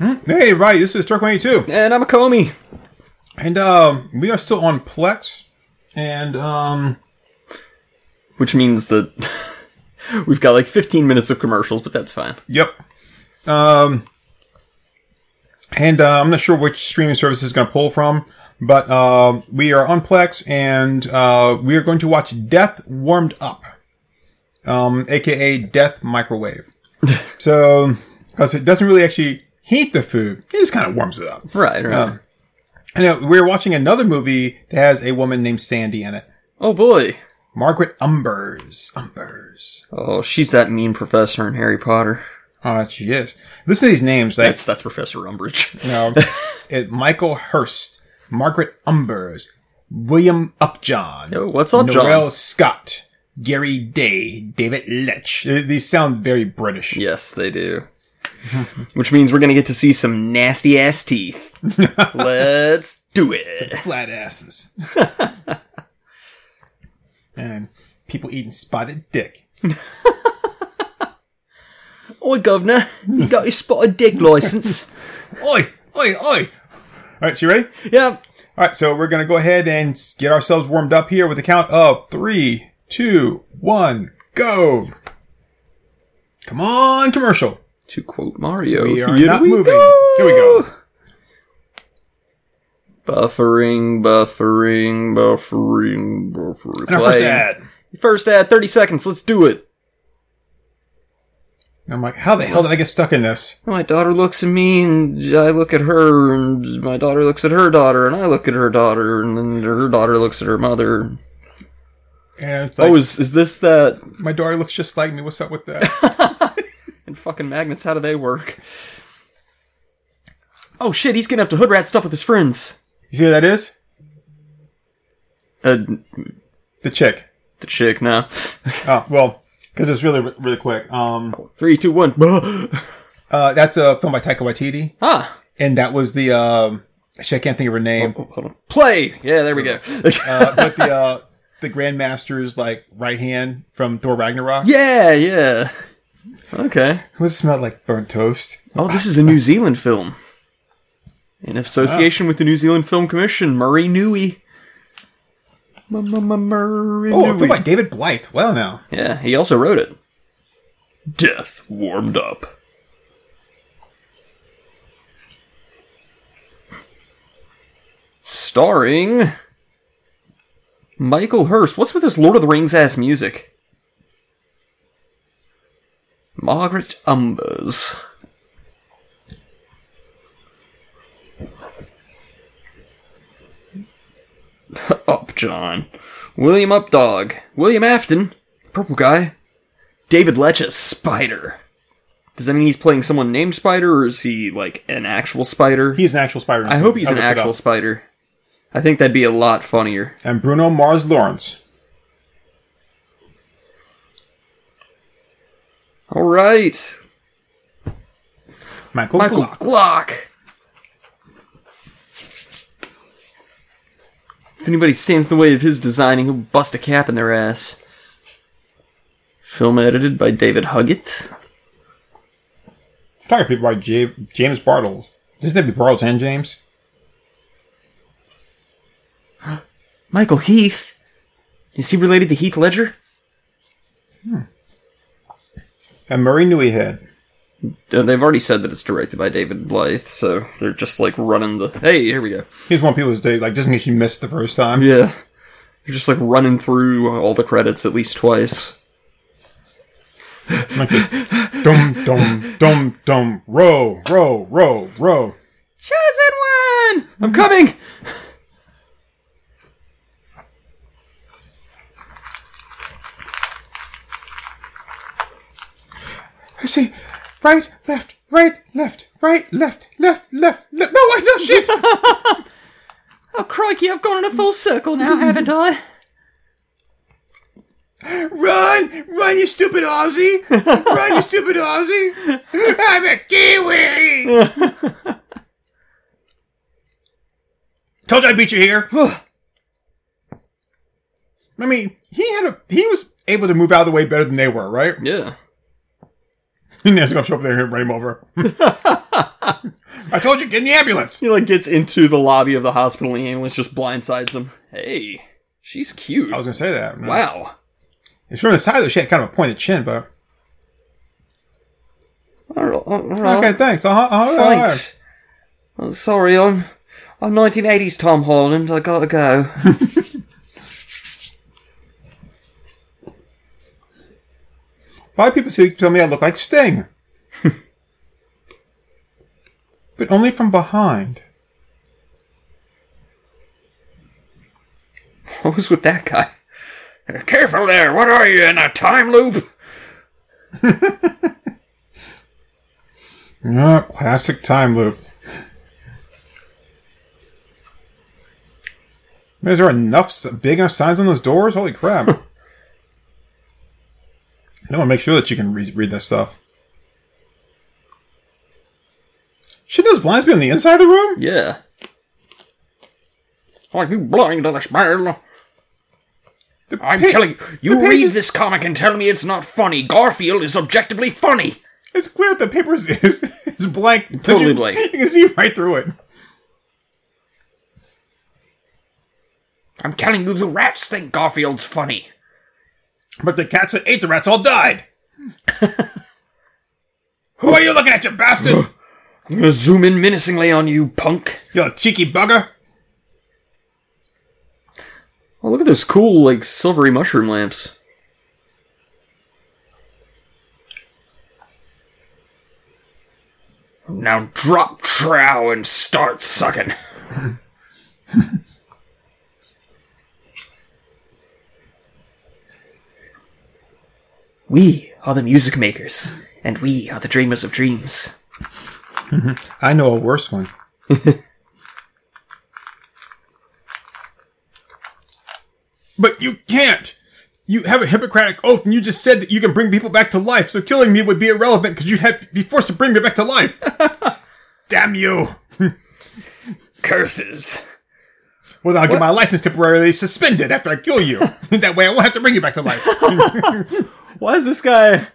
Hey, everybody, this is Turk 22. And I'm a Comey. And um, we are still on Plex. And um, Which means that we've got like 15 minutes of commercials, but that's fine. yep. Um, and uh, I'm not sure which streaming service is going to pull from, but um, we are on Plex and uh, we are going to watch Death Warmed Up, um, aka Death Microwave. so, because it doesn't really actually heat the food, it just kind of warms it up. Right, right. Um, I know we're watching another movie that has a woman named Sandy in it. oh boy. Margaret Umbers. Umbers. Oh, she's that mean professor in Harry Potter. Oh, she is. Listen to these names. Like, That's that's Professor Umbridge. know, it, Michael Hurst, Margaret Umbers, William Upjohn, Yo, what's up, John? Noel Scott, Gary Day, David Letch. Uh, These sound very British. yes, they do. Which means we're gonna get to see some nasty ass teeth. Let's do it. Some Flat asses. and people eating spotted dick. Oi, governor, you got your spotted dick license? Oi, oi, oi. All right, you ready? yep. All right, so we're going to go ahead and get ourselves warmed up here with the count of three, two, one, go. Come on, commercial. To quote Mario, We are here not we moving. go. Here we go. Buffering, buffering, buffering, buffering. And our first ad. First ad, 30 seconds. Let's do it. And I'm like, how the hell did I get stuck in this? My daughter looks at me, and I look at her, and my daughter looks at her daughter, and I look at her daughter, and then her daughter looks at her mother. And it's oh, like, oh, is is this that? my daughter looks just like me. What's up with that? And fucking magnets, how do they work? Oh shit, he's getting up to hood rat stuff with his friends. you see what that is? Uh, The chick. the chick, now. Oh, well, because it's really, really quick. Um, Three, two, one. uh, that's a film by Taika Waititi. ah, And that was the, um, actually, I can't think of her name. oh. Play. Yeah, there we go. uh, but the uh, the Grandmaster's like right hand from Thor Ragnarok. yeah, yeah. Okay. What smelled like burnt toast? Oh, this is a New Zealand film. In association with the New Zealand Film Commission, Murray Newey. Murray Oh, a film by David Blythe. Well, now Yeah, he also wrote it. Death warmed up. Starring Michael Hurst. What's with this Lord of the Rings ass music? Margaret Umbers. Up, John. William Updog. William Afton. Purple guy. David Letch a Spider. Does that mean he's playing someone named Spider, or is he like an actual spider? he's an actual Spider. I hope he's an actual spider. I think that'd be a lot funnier. And Bruno Mars Lawrence. All right, Michael, Michael Glock. Glock. If anybody stands in the way of his designing, he'll bust a cap in their ass. Film edited by David Huggett. Photography by J- James Bartles. Doesn't that be Bartles and James? Michael Heath. Is he related to Heath Ledger? Hmm. And Murray Neweyhead. Uh, they've already said that it's directed by David Blythe, so they're just like running the. Hey, here we go. He's one of people say like just in case you missed the first time. Yeah. You're just like running through all the credits at least twice. Like this. dum dum dum dum. Row row row row. Chosen one! I'm coming! See. Right, left, right, left, right, left, left, left, left. No, I no shit. Oh, crikey, I've gone in a full circle now, haven't I? Run! Run, you stupid Aussie! Run, you stupid Aussie! I'm a Kiwi! Told you I beat you here. I mean, he had a he was able to move out of the way better than they were, right? Yeah. Gonna show up there and run him over. I told you, get in the ambulance. He like gets into the lobby of the hospital and the ambulance just blindsides him. Hey, she's cute. I was gonna say that. Wow. It's from the side though. She had kind of a pointed chin, but okay, thanks. Uh-huh, uh-huh, Thanks. Sorry, I'm I'm 1980s Tom Holland. I gotta go. Why people say tell me I look like Sting? but only from behind. What was with that guy? Careful there. What are you in a time loop? Ah, classic time loop. Is there enough big enough signs on those doors? Holy crap! I want to make sure that you can re- read that stuff. Should those blinds be on the inside of the room? Yeah. Are you blind to the? I'm telling you, you read pages- this comic and tell me it's not funny. Garfield is objectively funny. It's clear that the paper is, is, is blank. Totally you, blank. You can see right through it. I'm telling you, the rats think Garfield's funny. But the cats that ate the rats all died. Who are you looking at, you bastard? I'm gonna zoom in menacingly on you, punk. you cheeky bugger. Oh, look at those cool, like, silvery mushroom lamps. Now drop trow and start sucking. we are the music makers, and we are the dreamers of dreams. Mm-hmm. I know a worse one. but you can't. You have a Hippocratic oath, and you just said that you can bring people back to life. So killing me would be irrelevant because you'd have be forced to bring me back to life. Damn you! Curses. Well, I'll get my license temporarily suspended after I kill you. that way, I won't have to bring you back to life. Why is this guy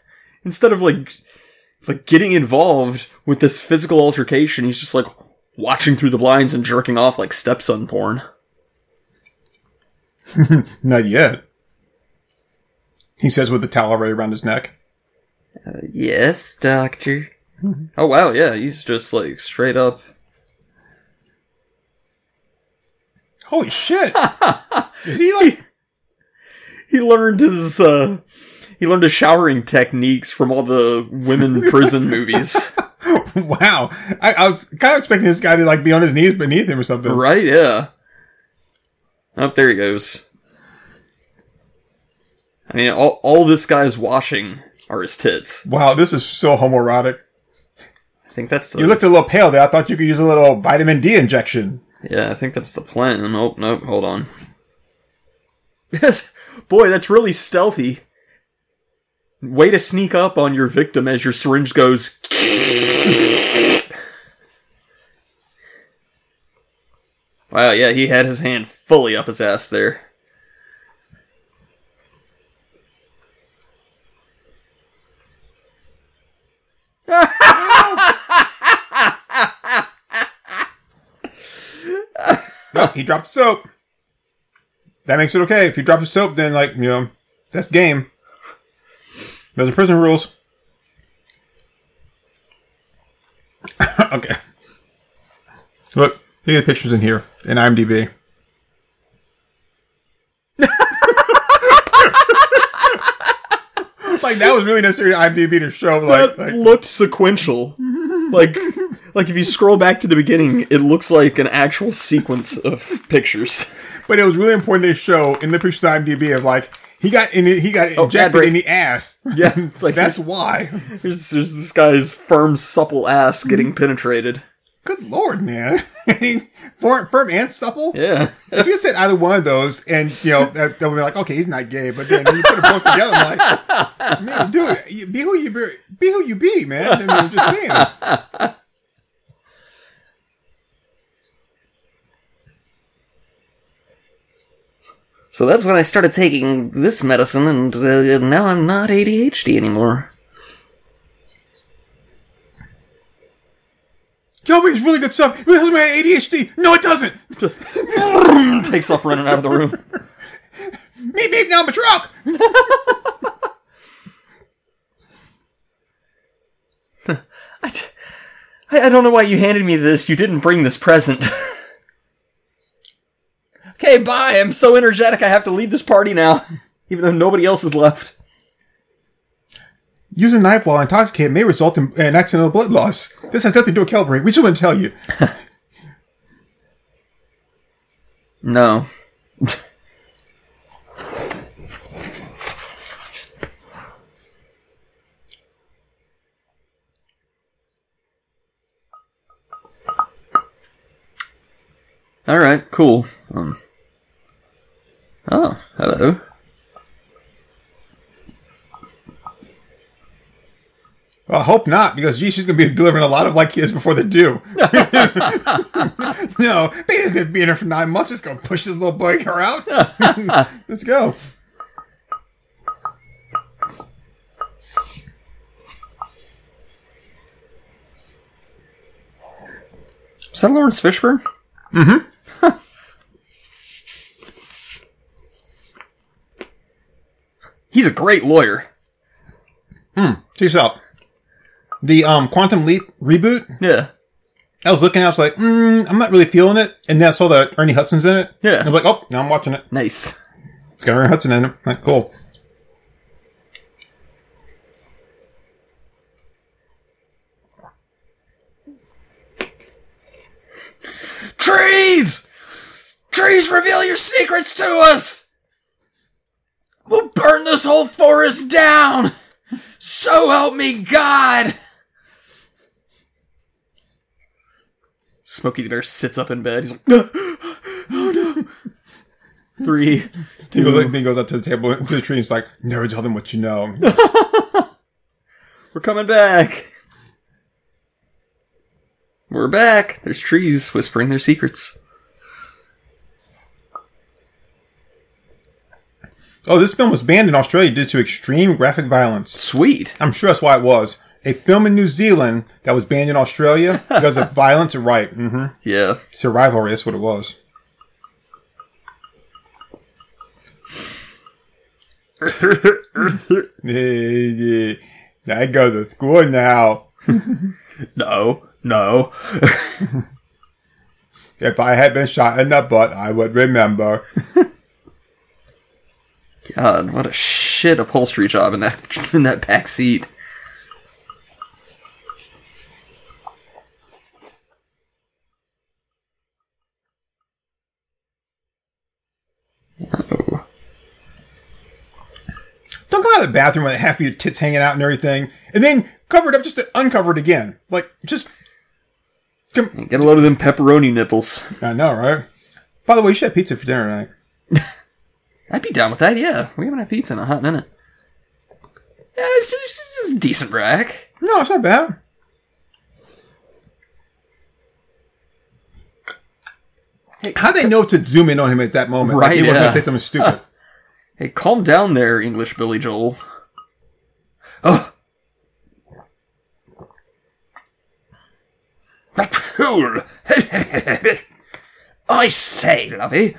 instead of like like getting involved with this physical altercation, he's just like watching through the blinds and jerking off like stepson porn. Not yet. He says with the towel around his neck. Yes, doctor. Oh wow, yeah, he's just like straight up. Holy shit! Is he like? He learned his uh he learned his showering techniques from all the women prison movies. Wow, I, I was kind of expecting this guy to like be on his knees beneath him or something. Right? Yeah. Up there he goes. I mean, all, all this guy's washing are his tits. Wow, this is so homoerotic. I think that's the You looked a little pale there. I thought you could use a little vitamin D injection. yeah. I think that's the plan. Nope, nope. Hold on. Boy, that's really stealthy. Way to sneak up on your victim as your syringe goes. wow, yeah, he had his hand fully up his ass there. No, he dropped soap. That makes it okay. If you drop the soap, then like you know that's game. Those are prison rules. okay. Look, look at the pictures in here in IMDb. like that was really necessary to IMDb to show like, that like looked sequential. like, like if you scroll back to the beginning, it looks like an actual sequence of pictures. But it was really important to show in the pictures of IMDb of like he got in he got Oh, injected in the ass. Yeah, it's like That's why. there's, there's this guy's firm, supple ass getting mm-hmm. penetrated. Good lord, man. firm, firm and supple. Yeah, If you said either one of those, and you know, that, that would be like, okay, he's not gay. But then you put them both together, like, man, dude, be who you be, be who you be, man. I mean, I'm just saying. So that's when I started taking this medicine, and uh, now I'm not ADHD anymore. Kelby is really good stuff. It helps my ADHD. No, it doesn't. Takes off running out of the room. me meep now, my truck. I, I don't know why you handed me this. You didn't bring this present. Okay, bye. I'm so energetic. I have to leave this party now, even though nobody else is left. Using knife while intoxicated may result in an accidental blood loss. This has nothing to do with Kelby. We just want to tell you. No. All right, cool. Um. Oh, hello. I hope not, because gee, she's gonna be delivering a lot of like kids before they do. no, Beta's gonna be in her for nine months. Just gonna push this little boy her out. Let's go. Is that Laurence Fishburne? Mm-hmm. He's a great lawyer. Check this out. The um Quantum Leap reboot. Yeah. I was looking, I was like, mm, I'm not really feeling it, and then I saw that Ernie Hudson's in it. Yeah. And I'm like, oh, now I'm watching it. Nice. It's got Ernie Hudson in it. Like, cool. Trees! Trees, reveal your secrets to us! We'll burn this whole forest down! So help me God! Smokey the Bear sits up in bed. He's like, oh no! Three, He two, goes, he goes up to the table, to the tree, and he's like, never tell them what you know. we're coming back! We're back! There's trees whispering their secrets. Oh, this film was banned in Australia due to extreme graphic violence. Sweet! I'm sure that's why it was. A film in New Zealand that was banned in Australia because of violence. and Right. Mm-hmm. Yeah. Survival, that's what it was. I go to school now. No, no. If I had been shot in the butt, I would remember. God, what a shit upholstery job in that in that back seat. Don't go out of the bathroom with half of your tits hanging out and everything, and then cover it up just to uncover it again. Like, just. Come, Get a load of them pepperoni nipples. I know, right? By the way, you should have pizza for dinner tonight. I'd be down with that. Yeah, we haven't had pizza in a hot minute. Yeah, it's, it's, it's a decent rack. No, it's not bad. How they know to zoom in on him at that moment? like Right, he was yeah. going to say something stupid. Hey, calm down there, English Billy Joel. Oh. That fool! I say, lovey.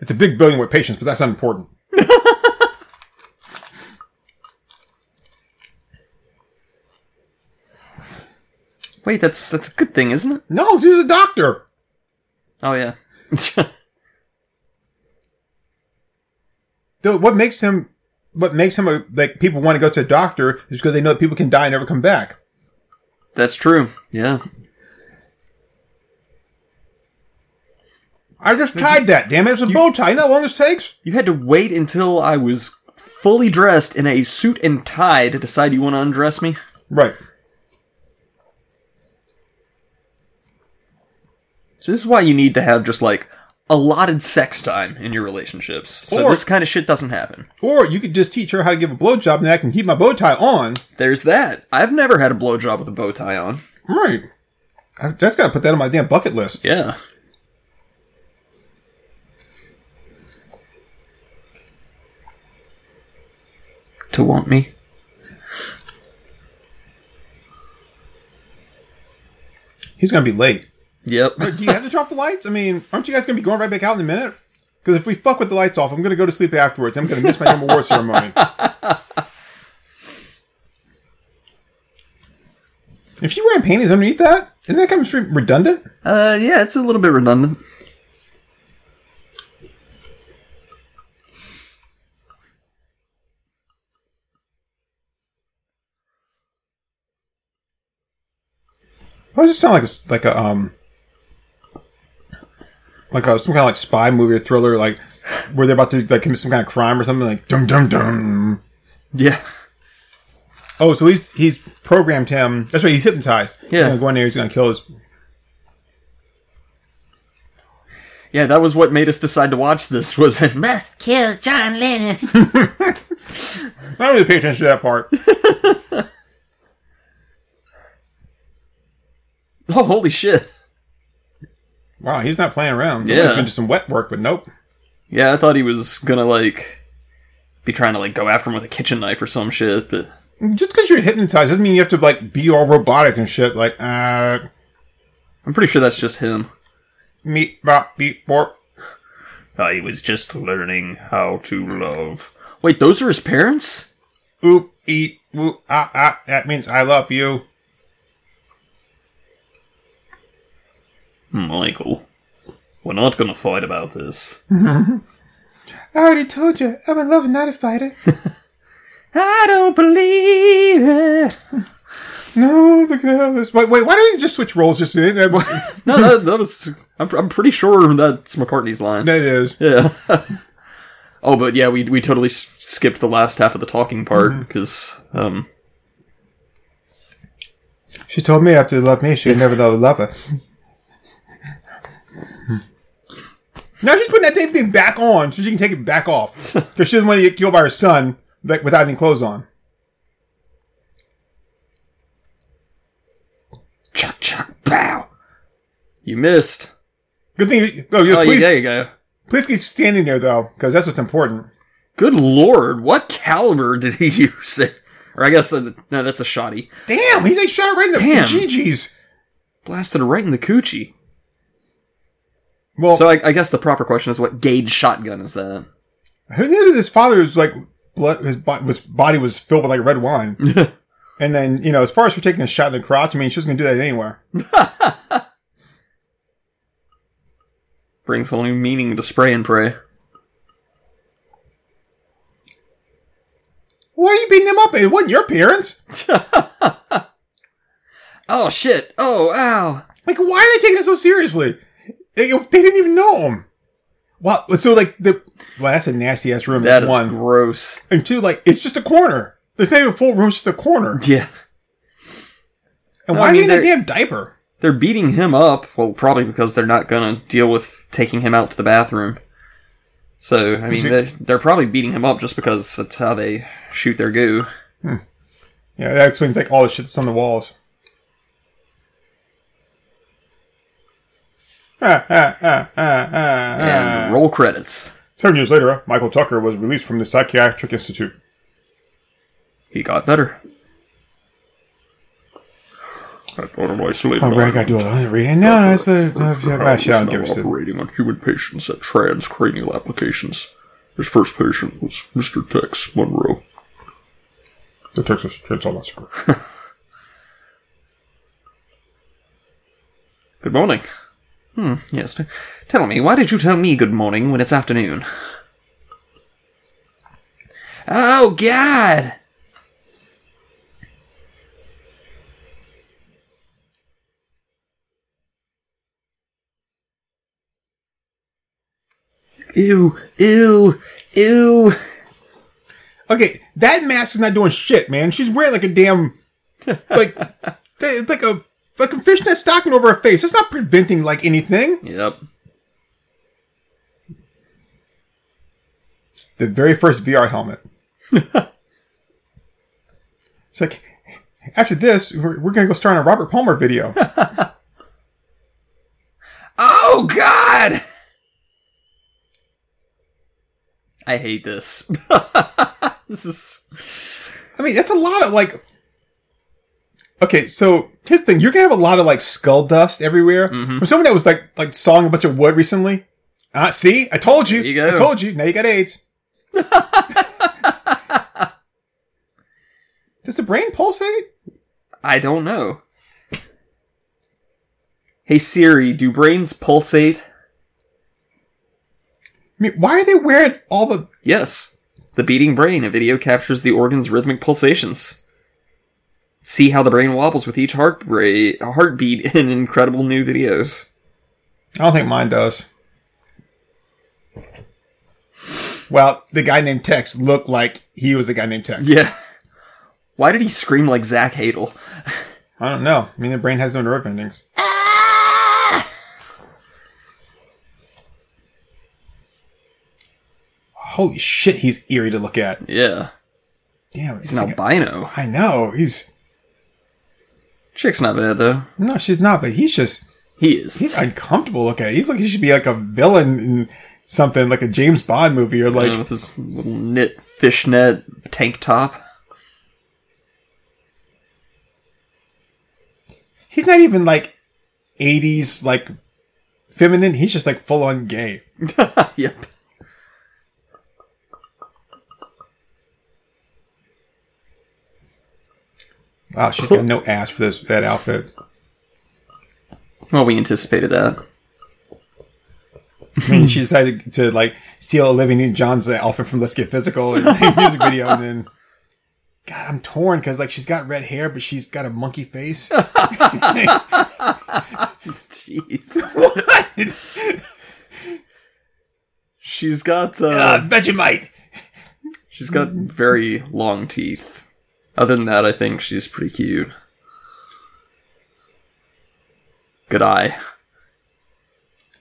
It's a big building with patience, but that's not important. Wait, that's that's a good thing, isn't it? No, she's a doctor. Oh yeah. Dude, what makes him? What makes him a, like people want to go to a doctor is because they know that people can die and never come back. that's true. Yeah. I just tied that. Damn it! It's a bow tie. You know how long this takes? You had to wait until I was fully dressed in a suit and tie to decide you want to undress me. Right. So this is why you need to have just like allotted sex time in your relationships. So Or- this kind of shit doesn't happen. Or you could just teach her how to give a blowjob, and I can keep my bow tie on. There's that. I've never had a blowjob with a bow tie on. Right. I just got to put that on my damn bucket list. Yeah. To want me? He's gonna be late. Yep. Do you have to turn off the lights? I mean, aren't you guys gonna be going right back out in a minute? Because if we fuck with the lights off, I'm gonna go to sleep afterwards. I'm gonna miss my number award ceremony. if you're wearing panties underneath that, isn't that kind of redundant? Uh, yeah, it's a little bit redundant. Why does it sound like a, s- like a um like a some kind of like spy movie or thriller like where they're about to like commit some kind of crime or something like dum dum dum. Yeah. Oh, so he's he's programmed him. That's right. He's hypnotized. Yeah. He's gonna go in there. He's gonna kill his. Yeah, that was what made us decide to watch this. Was it? Must kill John Lennon. I don't really pay attention to that part. Oh, holy shit! Wow, he's not playing around. Yeah. he's gonna do some wet work, but nope. Yeah, I thought he was gonna like be trying to like go after him with a kitchen knife or some shit, but Just because you're hypnotized doesn't mean you have to like be all robotic and shit. Like, uh, I'm pretty sure that's just him. meat, bop, beep, borp. I was just learning how to love. Wait, those are his parents? Oop, eat, whoop, ah, ah. That means I love you. Michael, we're not gonna fight about this. I already told you, I'm in love with not a fighter. I don't believe it. no, the girl is. Wait, wait. Why don't you just switch roles? Just in that, No, that, that was. I'm, I'm pretty sure that's McCartney's line. that is. Yeah. oh, but yeah, we we totally skipped the last half of the talking part because um She told me after to love me, she'd never love a lover. Now she's putting that damn thing back on so she can take it back off because she doesn't want to get killed by her son like without any clothes on. chuck chuck pow. You missed. Good thing. You, oh, yeah, Oh, yeah, please, there you go. please keep standing there though, because that's what's important. Good lord, what caliber did he use? There? Or I guess uh, no, that's a shotty. Damn, he like shot her right in the Damn. GGs. Blasted right in the coochie. Well, So I, I guess the proper question is, what gauge shotgun is that? who knew that his father's like blood? His bo- was body was filled with like red wine. and then you know, as far as for taking a shot in the crotch, I mean, she was gonna do that anywhere. Brings whole new meaning to spray and pray. Why are you beating him up? It wasn't your parents. Oh shit! Oh ow! Like, why are they taking it so seriously? They, they didn't even know him. Well, so like the well, that's a nasty ass room. That That's one gross. and two. Like, it's just a corner. There's not even a full room; it's just a corner. Yeah. And No, why I mean, you in a damn diaper? They're beating him up. Well, probably because they're not gonna deal with taking him out to the bathroom. So, I mean, they're, they're probably beating him up just because that's how they shoot their goo. Hmm. Yeah, that explains like all the shit that's on the walls. Ah, ah, ah, ah, ah, And roll credits. Seven years later, Michael Tucker was released from the Psychiatric Institute. He got better. I thought of isolated Oh, right, I gotta do all the reading. No, no, it's a. I shall give us a- operating on human patients at transcranial applications. His first patient was Mr. Tex Monroe. the Texas Chainsaw Massacre. Good morning. Hmm, yes. Tell me, why did you tell me good morning when it's afternoon? Oh, God! Ew, ew, ew. Okay, that mask is not doing shit, man. She's wearing like a damn, like, it's like a a fishnet stocking over her face. That's not preventing like anything. Yep. The very first VR helmet. it's like after this, we're, we're gonna go star in a Robert Palmer video. Oh, God! I hate this. this is. I mean, that's a lot of like. Okay, so Here's the thing: you're gonna have a lot of like skull dust everywhere Mm-hmm. from someone that was like like sawing a bunch of wood recently. Uh, see, I told you. You. I told you. Now you got AIDS. Does the brain pulsate? I don't know. Hey Siri, do brains pulsate? I mean, why are they wearing all the? Yes. The beating brain, a video captures the organ's rhythmic pulsations. See how the brain wobbles with each heartbra- heartbeat in incredible new videos. I don't think mine does. Well, the guy named Tex looked like he was the guy named Tex. Yeah. Why did he scream like Zach Hadel? I don't know. I mean, the brain has no nerve endings. Ah! Holy shit, he's eerie to look at. Yeah. Damn, He's an albino. I know. He's Chick's not bad though. no, she's not, but he's just He is. he's uncomfortable to look at. He's like he should be like a villain in something like a James Bond movie or like Uh, with his little knit fishnet tank top. he's not even like 80s like feminine. He's just like full on gay. yep. Wow, she's got no ass for this that outfit. Well, we anticipated that. I mean, she decided to like steal Olivia Newton-John's outfit from Let's Get Physical and music video, and then God, I'm torn because like she's got red hair, but she's got a monkey face. Jeez. what? She's got uh, uh, Vegemite. she's got very long teeth. Other than that, I think she's pretty cute. Good eye.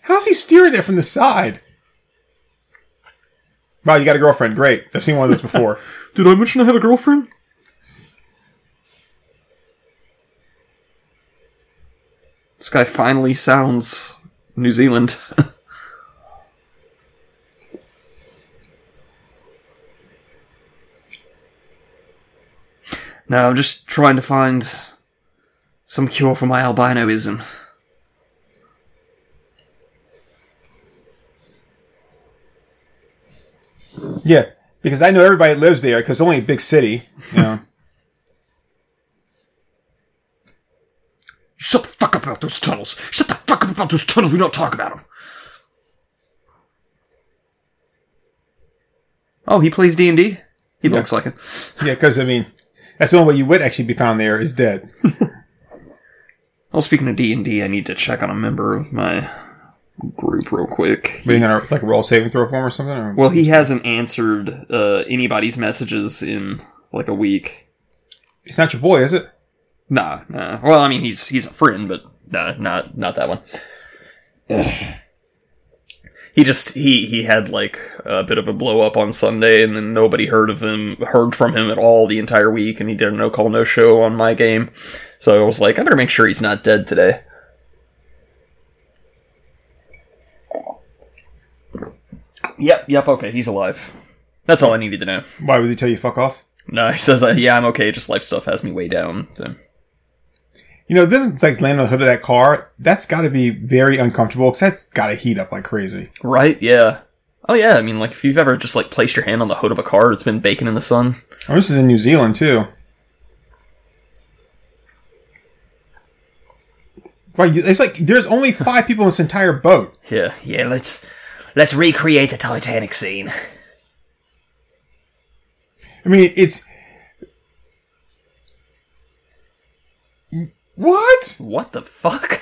How's he steering it from the side? Wow, you got a girlfriend. Great. I've seen one of those before. Did I mention I have a girlfriend? This guy finally sounds New Zealand. no, I'm just trying to find some cure for my albinoism. yeah, because I know everybody lives there because it's only a big city. You know. Shut the fuck up about those tunnels. Shut the fuck up about those tunnels. We don't talk about them. Oh, he plays D and D. He looks like it. yeah, because I mean, that's the only way you would actually be found there is dead. Well, speaking of D and D, I need to check on a member of my group real quick. Are you gonna like a roll saving throw form or something? Or? Well, he hasn't answered uh, anybody's messages in like a week. It's not your boy, is it? Nah, nah. Well, I mean, he's he's a friend, but nah, not not that one. he just he he had like a bit of a blow up on Sunday, and then nobody heard of him, heard from him at all the entire week, and he did a no call no show on my game. So I was like, I better make sure he's not dead today. Yep, yep, okay, he's alive. That's all I needed to know. Why would he tell you fuck off? No, he says, uh, yeah, I'm okay, just life stuff has me way down. So. You know, them like landing on the hood of that car. That's got to be very uncomfortable because that's got to heat up like crazy. Right, yeah. Oh yeah, I mean, like, if you've ever just, like, placed your hand on the hood of a car that's been baking in the sun. Oh, this is in New Zealand too. Right, it's like there's only five people in this entire boat. Yeah. Yeah, let's let's recreate the Titanic scene. I mean, it's what? What the fuck?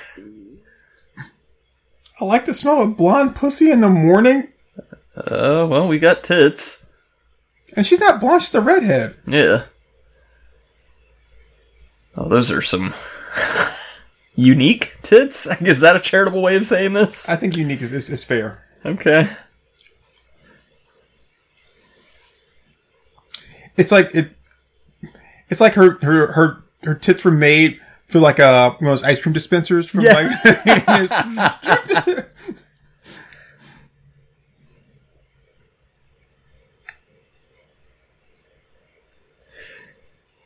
I like the smell of blonde pussy in the morning, Uh, well, we got tits. and she's not blonde; she's a redhead. Yeah. Oh, those are some unique tits? Is that a charitable way of saying this? I think unique is, is, is fair. Okay. It's like it. It's like her her her her tits were made for like uh one of those ice cream dispensers from Yeah. like.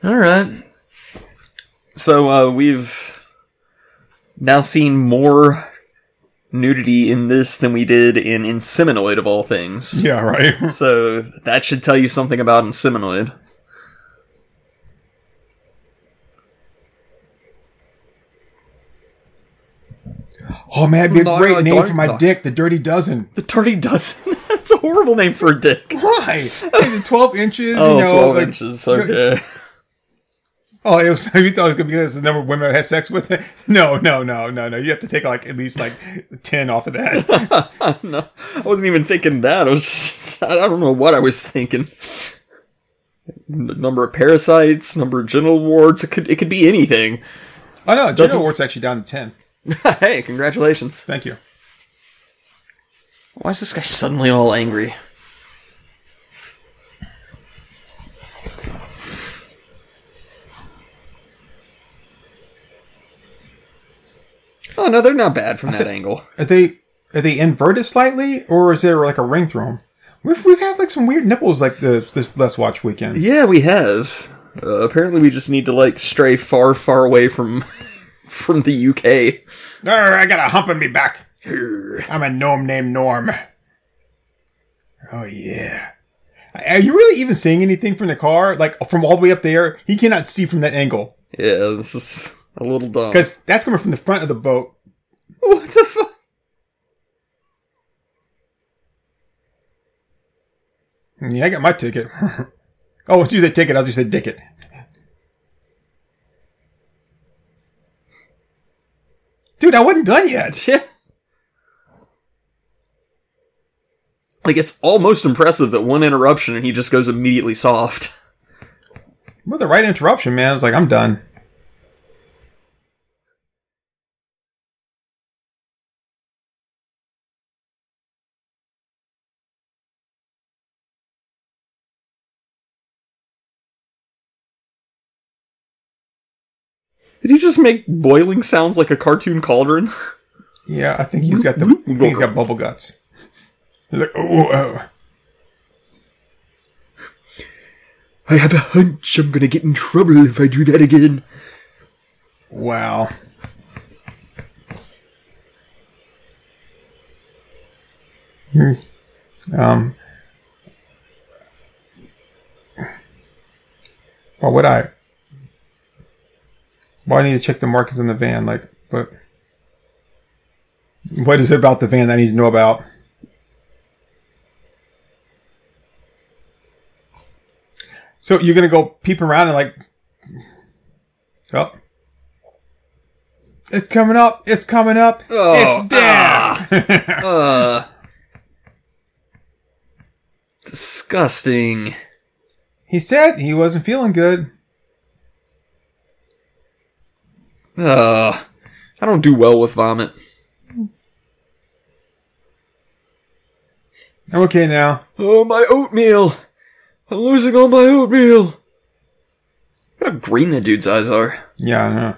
All right. so uh, we've now seen more nudity in this than we did in Inseminoid of all things. Yeah, right. So that should tell you something about Inseminoid. Oh man, it'd be a No, great no, name for my no. dick, the Dirty Dozen. The Dirty Dozen. That's a horrible name for a dick. Why? Twelve inches. Oh, you know, 12 like- inches. Okay. Oh, it was, you thought it was gonna be the number of women I had sex with? No, no, no, no, no. You have to take like at least like ten off of that. no, I wasn't even thinking that. I was just, I don't know what I was thinking. Number of parasites, number of genital warts. It could it could be anything. Oh no, Doesn't- Genital Wart's actually down to ten. hey, congratulations. Thank you. Why is this guy suddenly all angry? Oh no, they're not bad from that angle. Are they are they inverted slightly, or is there like a ring through them? We've we've had like some weird nipples like the this Let's Watch weekend. Yeah, we have. Uh, apparently, we just need to like stray far, far away from from the UK. Arr, I got a hump in me back. I'm a gnome named Norm. Oh yeah. Are you really even seeing anything from the car? Like from all the way up there, he cannot see from that angle Yeah, this is a little dumb. because that's coming from the front of the boat. what the fuck? Yeah, I got my ticket. oh, once you say ticket, I'll just say dicket. Dude, I wasn't done yet. Yeah. Like it's almost impressive that one interruption and he just goes immediately soft. With the right interruption, man, it's like, I'm done. Did you just make boiling sounds like a cartoon cauldron? Yeah, I think he's got the I think he's got bubble guts. Like, oh, oh. I have a hunch I'm gonna get in trouble if I do that again. wow. Hmm. Um. Why would I? Well, I need to check the markings on the van. Like, but what is it about the van that I need to know about? So you're gonna go peep around and like, oh, it's coming up! It's coming up! it's down! Uh. Disgusting. he said he wasn't feeling good. Uh. I don't do well with vomit. I'm okay now. Oh, my oatmeal! I'm losing all my oatmeal! Look how green the dude's eyes are. Yeah, I know.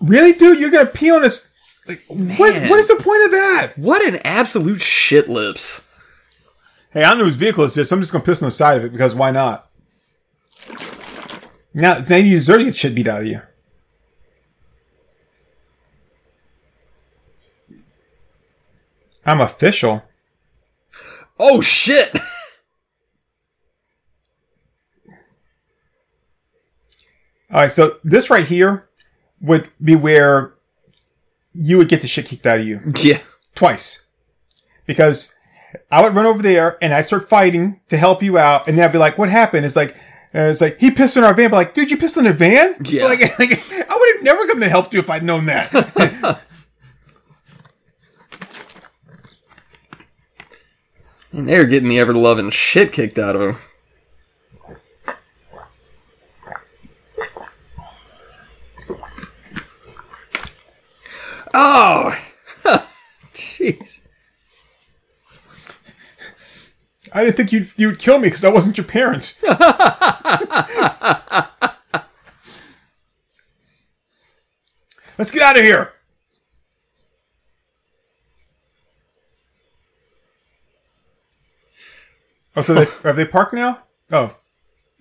Really, dude? You're gonna pee on us? Like, what? What is the point of that? What an absolute shit lips. Hey, I don't know whose vehicle is this. So I'm just gonna piss on the side of it because why not? Now, then you deserve to get shit beat out of you. I'm official. Oh shit! All right, so this right here would be where you would get the shit kicked out of you yeah. twice, because I would run over there and I start fighting to help you out, and then I'd be like, "What happened?" It's like, uh, it's like he pissed in our van. But like, dude, you pissed in a van? Yeah. Like, like I would have never come to help you if I'd known that. And they're getting the ever loving shit kicked out of them. Oh! Jeez. I didn't think you'd you'd kill me because I wasn't your parent. Let's get out of here. Oh, so they, have they parked now? Oh,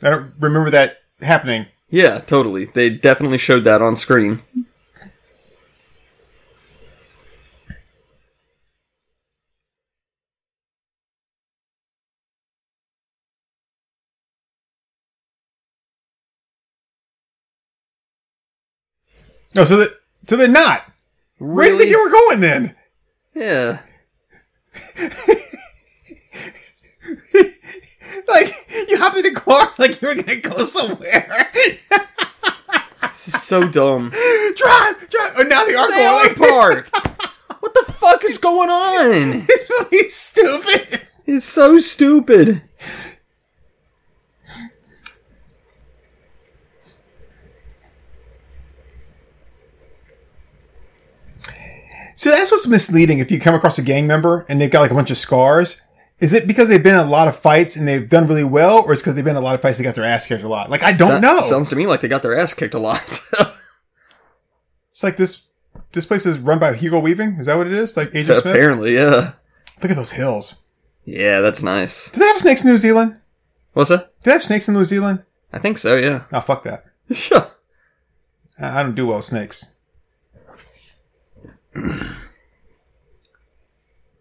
I don't remember that happening. Yeah, totally. They definitely showed that on screen. No, so that so they're not. Where do you think they were going then? Yeah. Like you hopped to car like you were gonna go somewhere. This is so dumb. drive, drive. Oh, now they are They are going. parked. What the fuck is going on? It's really stupid. It's so stupid. So that's what's misleading if you come across a gang member and they've got like a bunch of scars. Is it because they've been in a lot of fights and they've done really well, or is it because they've been in a lot of fights and they got their ass kicked a lot? Like I don't That know. Sounds to me like they got their ass kicked a lot. it's like this. This place is run by Hugo Weaving. Is that what it is? Like Agent Smith. Apparently, yeah. Look at those hills. Yeah, that's nice. Do they have snakes in New Zealand? What's that? Do they have snakes in New Zealand? I think so, yeah. Oh fuck that. I I don't do well with snakes.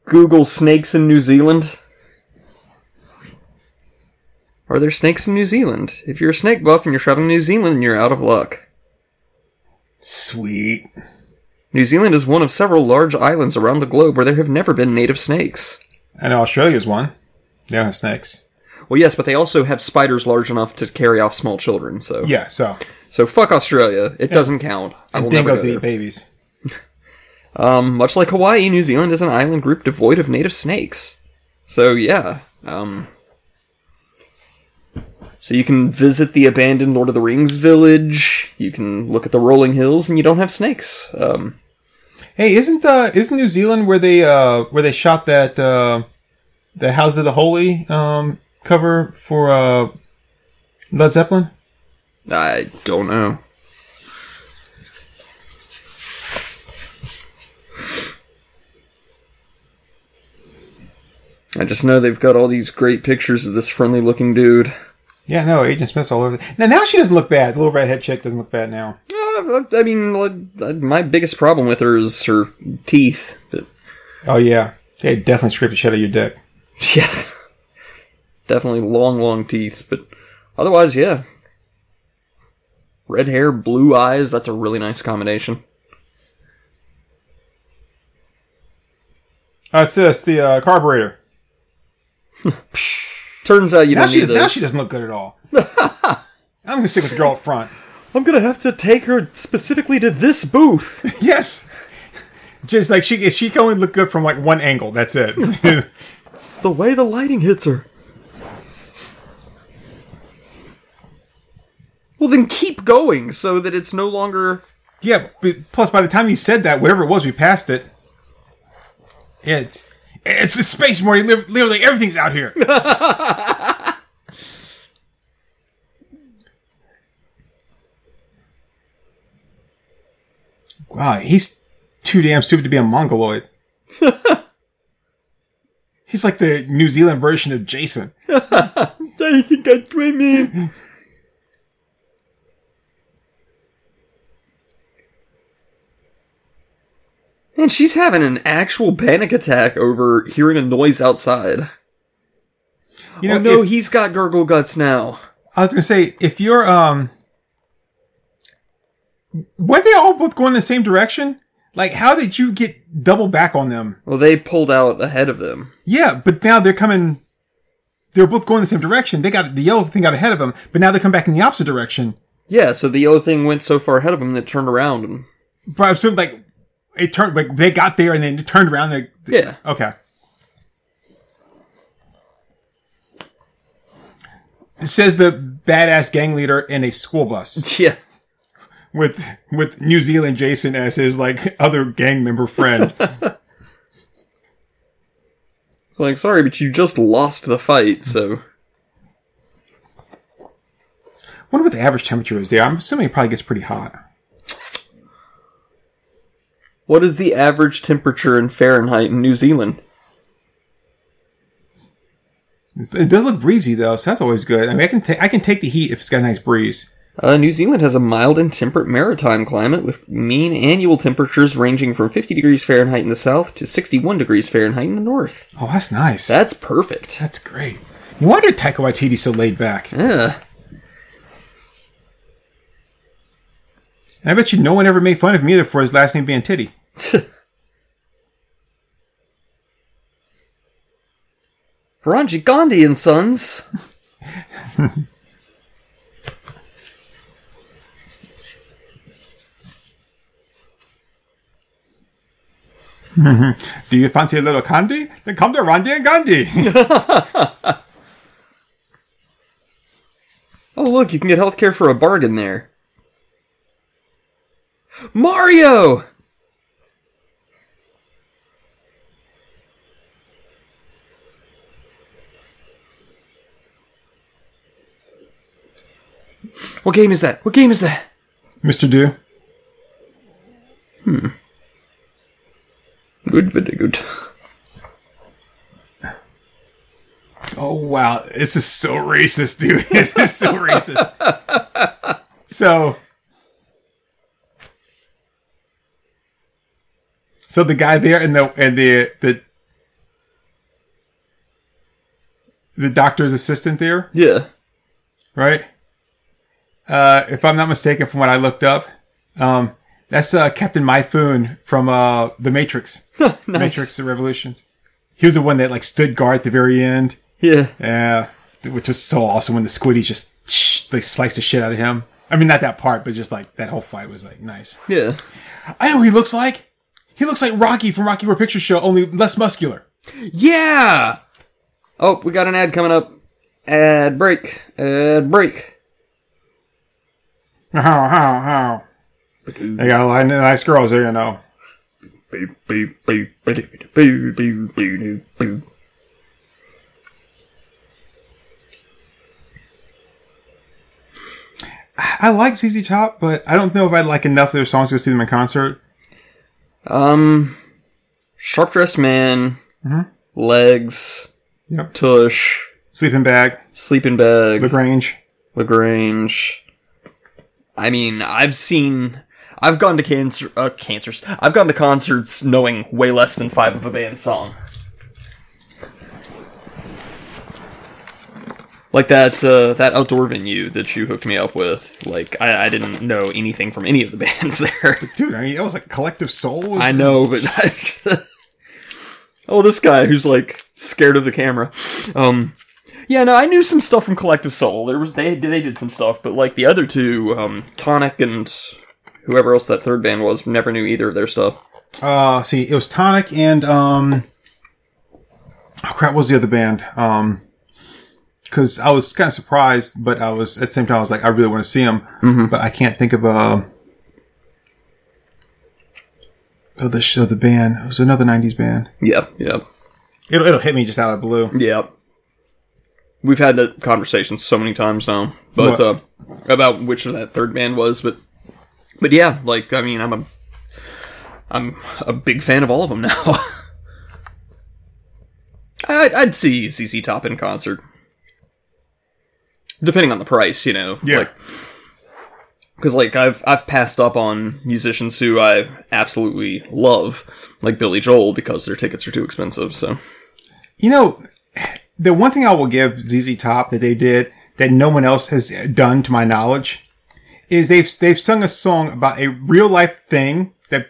Google snakes in New Zealand. Are there snakes in New Zealand? If you're a snake buff and you're traveling to New Zealand, you're out of luck. Sweet. New Zealand is one of several large islands around the globe where there have never been native snakes. I know Australia's one. They don't have snakes. Well, yes, but they also have spiders large enough to carry off small children. So, Yeah. So so fuck Australia. It doesn't count. I will never dingoes go eat babies. Um, much like Hawaii, New Zealand is an island group devoid of native snakes. So yeah, um, so you can visit the abandoned Lord of the Rings village. You can look at the rolling hills, and you don't have snakes. Um, Hey, isn't uh isn't New Zealand where they uh where they shot that uh the House of the Holy um cover for uh Led Zeppelin? I don't know. I just know they've got all these great pictures of this friendly-looking dude. Yeah, no, Agent Smith's all over. The- now, now she doesn't look bad. The little redhead chick doesn't look bad now. Uh, I mean, my biggest problem with her is her teeth. But Oh yeah, they definitely scrape the shit out of your dick. yeah, definitely long, long teeth. But otherwise, yeah, red hair, blue eyes. That's a really nice combination. Uh, it's this the uh, carburetor. Turns out you Now don't she need now she doesn't look good at all. I'm gonna stick with the girl up front. I'm gonna have to take her specifically to this booth. Yes, just like she she can only look good from like one angle. That's it. it's the way the lighting hits her. Well, then keep going so that it's no longer. Yeah, but plus by the time you said that, whatever it was, we passed it. Yeah, it's it's a space, Morty. Li- Literally everything's out here. wow, he's too damn stupid to be a mongoloid. he's like the New Zealand version of Jason. I think I swim And she's having an actual panic attack over hearing a noise outside. You know, oh no, if- he's got gurgle guts now. I was gonna say if you're um, weren't they all both going in the same direction? Like, how did you get double back on them? Well, they pulled out ahead of them. Yeah, but now they're coming. They're both going the same direction. They got the yellow thing got ahead of them, but now they come back in the opposite direction. Yeah, so the yellow thing went so far ahead of them that it turned around and But I'm assume like it turned like they got there and then it turned around. They, yeah. Okay. It says the badass gang leader in a school bus. Yeah. with with New Zealand Jason as his like other gang member friend. It's like, sorry, but you just lost the fight, so wonder what the average temperature is there. I'm assuming it probably gets pretty hot. What is the average temperature in Fahrenheit in New Zealand? It does look breezy though, so that's always good. I mean, I can take I can take the heat if it's got a nice breeze. Uh, New Zealand has a mild and temperate maritime climate with mean annual temperatures ranging from 50 degrees Fahrenheit in the south to 61 degrees Fahrenheit in the north. Oh, that's nice. That's perfect. that's great. No wonder Taika Waititi's so laid back. Yeah. And I bet you no one ever made fun of him either for his last name being Titty. Ranji Gandhi and Sons. Do you fancy a little candy? Then come to Randy and Gandhi. Oh, look, you can get healthcare for a bargain there. Mario! What game is that? What game is that? Mr. Do. Hmm. Good, very good. Oh wow, this is so racist, dude. This is so racist. So, so the guy there and the and the the the doctor's assistant there, Yeah. right? Uh, if I'm not mistaken, from what I looked up, um, that's uh, Captain Mifune from uh, the Matrix, Matrix: The Revolutions. He was the one that like stood guard at the very end. Yeah. Yeah, which was so awesome when the squiddies just they sliced the shit out of him. I mean, not that part, but just like that whole fight was like nice. Yeah. I know who he looks like. He looks like Rocky from Rocky Horror Picture Show, only less muscular. Yeah. Oh, we got an ad coming up. Ad break. Ad break. How how how? They got a lot of nice girls there, you know. I like ZZ Top, but I don't know if I'd like enough of their songs to go see them in concert. Um, Sharp Dressed Man, Legs, Yep. Tush, Sleeping Bag, Sleeping Bag, La Grange. Lagrange. I mean, I've seen. I've gone to cancer, uh, cancers. I've gone to concerts knowing way less than five of a band's song. Like that, uh, that outdoor venue that you hooked me up with. Like, I, I didn't know anything from any of the bands there. Dude, I mean, that was like Collective Soul. I know, but oh, this guy who's like scared of the camera. Um, yeah, no, I knew some stuff from Collective Soul. There was they they did some stuff, but like the other two, um, Tonic and whoever else that third band was, never knew either of their stuff. Uh, see, it was Tonic and um, oh crap, what was the other band? Um, because I was kind of surprised, but I was at the same time I was like, I really want to see them, but I can't think of uh, Oh, the show, the band. It was another '90s band. Yeah, yeah, It'll it'll hit me just out of blue. yeah. We've had that conversation so many times now, but uh, about which of that third band was, but but yeah, like I mean, I'm a I'm a big fan of all of them now. I'd, I'd see ZZ Top in concert, depending on the price, you know. Yeah. Like, because like I've I've passed up on musicians who I absolutely love, like Billy Joel, because their tickets are too expensive. So You know, the one thing I will give ZZ Top that they did that no one else has done, to my knowledge, is they've they've sung a song about a real life thing that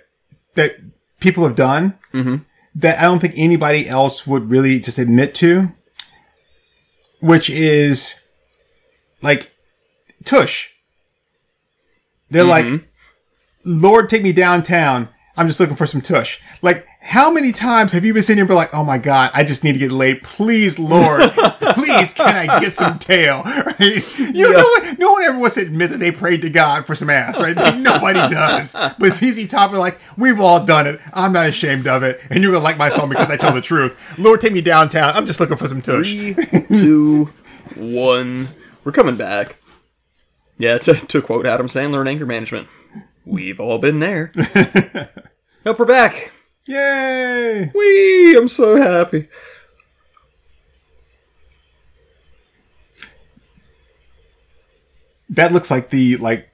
that people have done mm-hmm. that I don't think anybody else would really just admit to, which is like Tush. They're like, mm-hmm. Lord, take me downtown. I'm just looking for some tush. Like, how many times have you been sitting here and been like, oh my God, I just need to get laid. Please, Lord, please, can I get some tail? Right? You know, no one, no one ever wants to admit that they prayed to God for some ass, right? Like, nobody does. But ZZ Top are like, we've all done it. I'm not ashamed of it. And you're going to like my song because I tell the truth. Lord, take me downtown. I'm just looking for some tush. three, two, one, we're coming back. Yeah, to, to quote Adam Sandler in Anger Management, we've all been there. Nope, we're back. Yay! Wee! I'm so happy. that looks like the like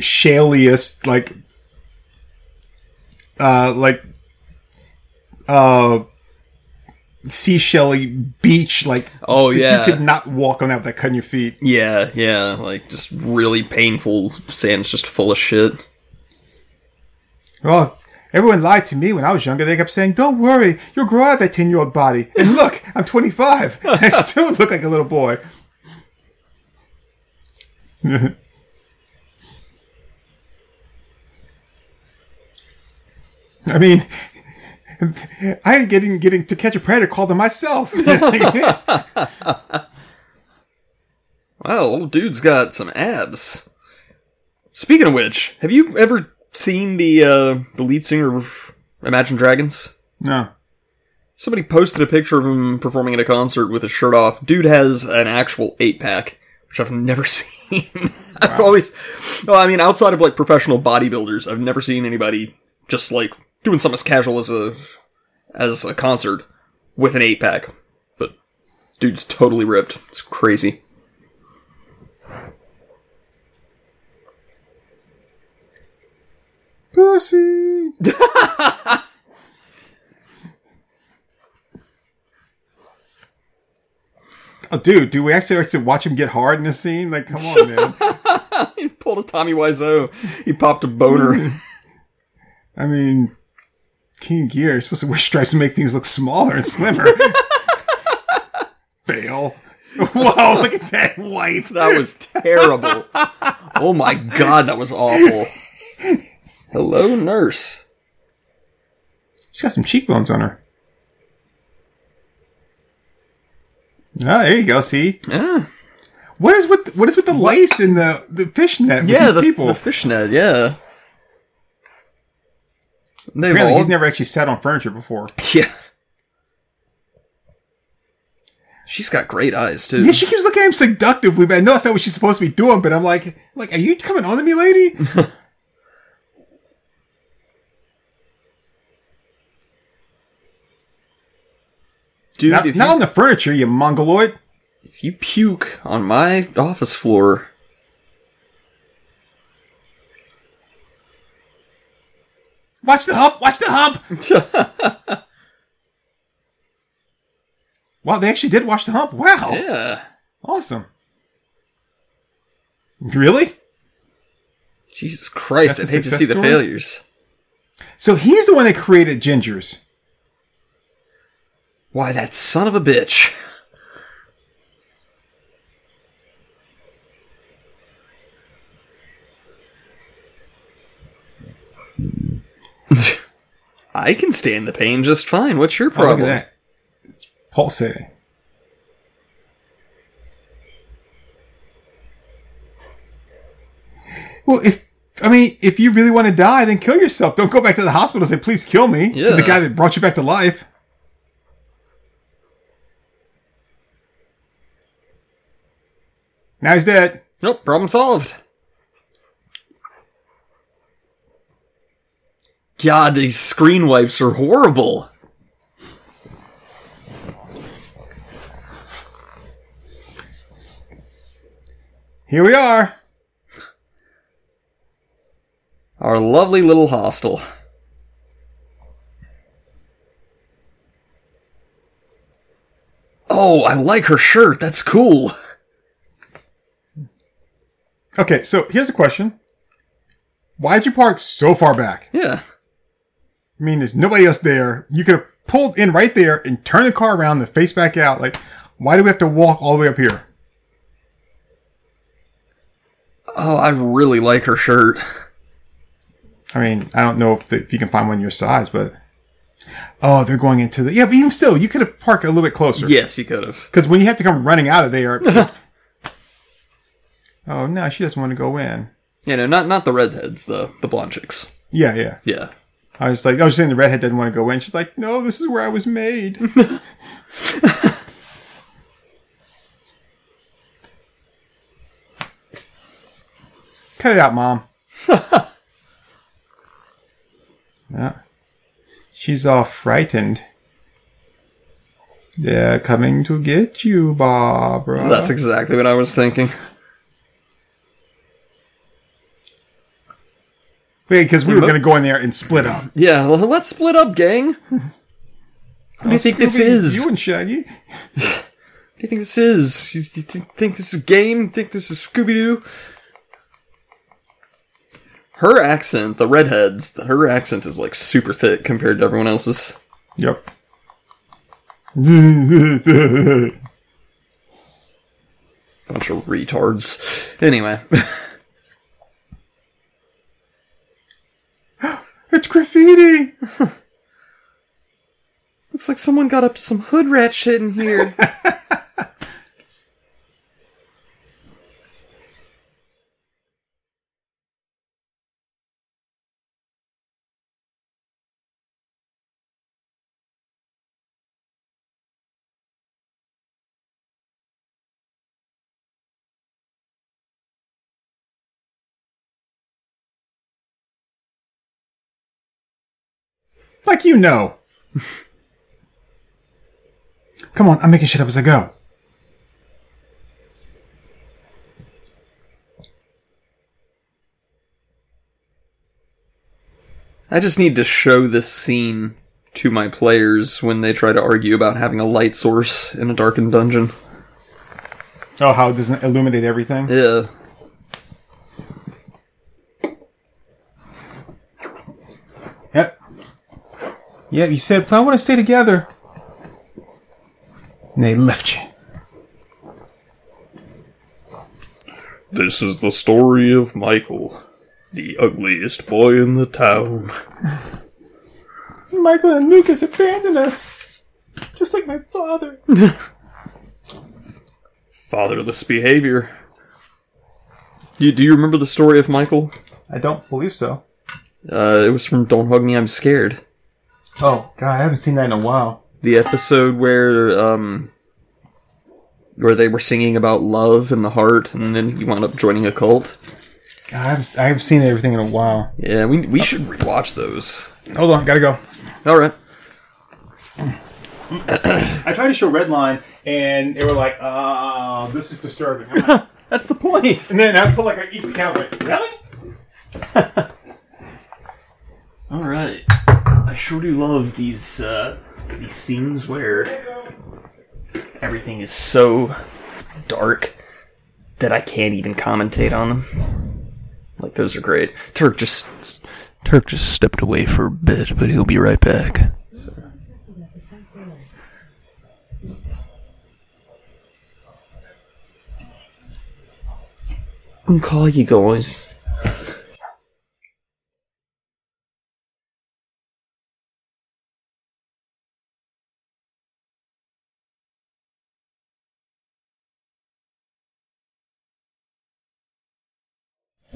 shaliest like uh like uh seashelly beach like Oh, yeah, you could not walk on that without cutting your feet. Yeah, yeah, like just really painful sand's just full of shit. well everyone lied to me when i was younger. They kept saying don't worry you'll grow out of that 10 year old body. And look i'm 25 i still look like a little boy. I mean, I ain't getting getting to catch a predator called to myself. Wow, old dude's got some abs. Speaking of which, have you ever seen the uh, the lead singer of Imagine Dragons? no. Somebody posted a picture of him performing at a concert with his shirt off. Dude has an actual eight pack, which I've never seen. I've always, well, I mean, outside of like professional bodybuilders, I've never seen anybody just like doing something as casual as a as a concert with an eight pack. But dude's totally ripped. It's crazy. Pussy. oh, dude, do we actually actually watch him get hard in this scene? Like, come on, man. He pulled a Tommy Wiseau. He popped a boner. I mean, King Gear is supposed to wear stripes to make things look smaller and slimmer. Fail. Whoa, look at that wife. That was terrible. oh my god, that was awful. Hello, nurse. She's got some cheekbones on her. Ah, there you go. See, Yeah, what is with what is with the lace and the the fishnet? with yeah, the, people. the fishnet. Yeah, they've Apparently, all he's never actually sat on furniture before. yeah. She's got great eyes too. Yeah, she keeps looking at him seductively, but I know that's not what she's supposed to be doing. But I'm like, like, are you coming on to me, lady? Dude, not not you, on the furniture, you mongoloid. if you puke on my office floor, Watch the hump. Watch the hump. wow, they actually did watch the hump. Wow, yeah. awesome. Really? Jesus Christ, I'd hate to see success the failures. So he's the one that created Gingers. Why, that son of a bitch. I can stand the pain just fine. What's your Oh, look problem? at that. It's pulsating. Well, if I mean, if you really want to die, then kill yourself. Don't go back to the hospital and say, "Please kill me." To the guy that brought you back to life. Now he's dead. Nope, problem solved. God, these screen wipes are horrible. Here we are. Our lovely little hostel. Oh, I like her shirt. That's cool. Okay, so here's a question: Why'd you park so far back? Yeah. I mean, there's nobody else there. You could have pulled in right there and turned the car around and face back out. Like, why do we have to walk all the way up here? Oh, I really like her shirt. I mean, I don't know if, the, if you can find one your size, but oh, they're going into the yeah. But even still, you could have parked a little bit closer. Yes, you could have. Because when you have to come running out of there, oh no, she doesn't want to go in. You know, not not the redheads, the the blonde chicks. Yeah, yeah. Yeah. I was like, I was saying the redhead didn't want to go in. She's like, no, this is where I was made. Cut it out, mom. yeah. She's all frightened. They're coming to get you, Barbara. That's exactly what I was thinking. Wait, because we were going to go in there and split up. Yeah, well, let's split up, gang. What do you think this Scooby, is? You and Shaggy. What do you think this is? You th- th- think this is a game? Think this is Scooby Doo? Her accent, the redheads, her accent is like super thick compared to everyone else's. Yep. Bunch of retards. Anyway, graffiti. looks like someone got up to some hood rat shit in here. Like you know. Come on, I'm making shit up as I go. I just need to show this scene to my players when they try to argue about having a light source in a darkened dungeon. Oh, how it doesn't illuminate everything? Yeah. Yeah, you said, I want to stay together. And they left you. This is the story of Michael, the ugliest boy in the town. Michael and Lucas abandoned us. Just like my father. Fatherless behavior. You, do you remember the story of Michael? I don't believe so. Uh, it was from Don't Hug Me, I'm Scared. Oh, God, I haven't seen that in a while. The episode where, um, where they were singing about love and the heart, and then he wound up joining a cult. God, I haven't, I haven't seen everything in a while. Yeah, we, we should rewatch those. Hold on, gotta go. Alright. I tried to show Redline, and they were like, uh, this is disturbing. I'm like- That's the point. and then I put like an EP out, like, really? Alright. I sure do love these, uh, these scenes where everything is so dark that I can't even commentate on them. Like, those are great. Turk just, Turk just stepped away for a bit, but he'll be right back. I'm calling you guys.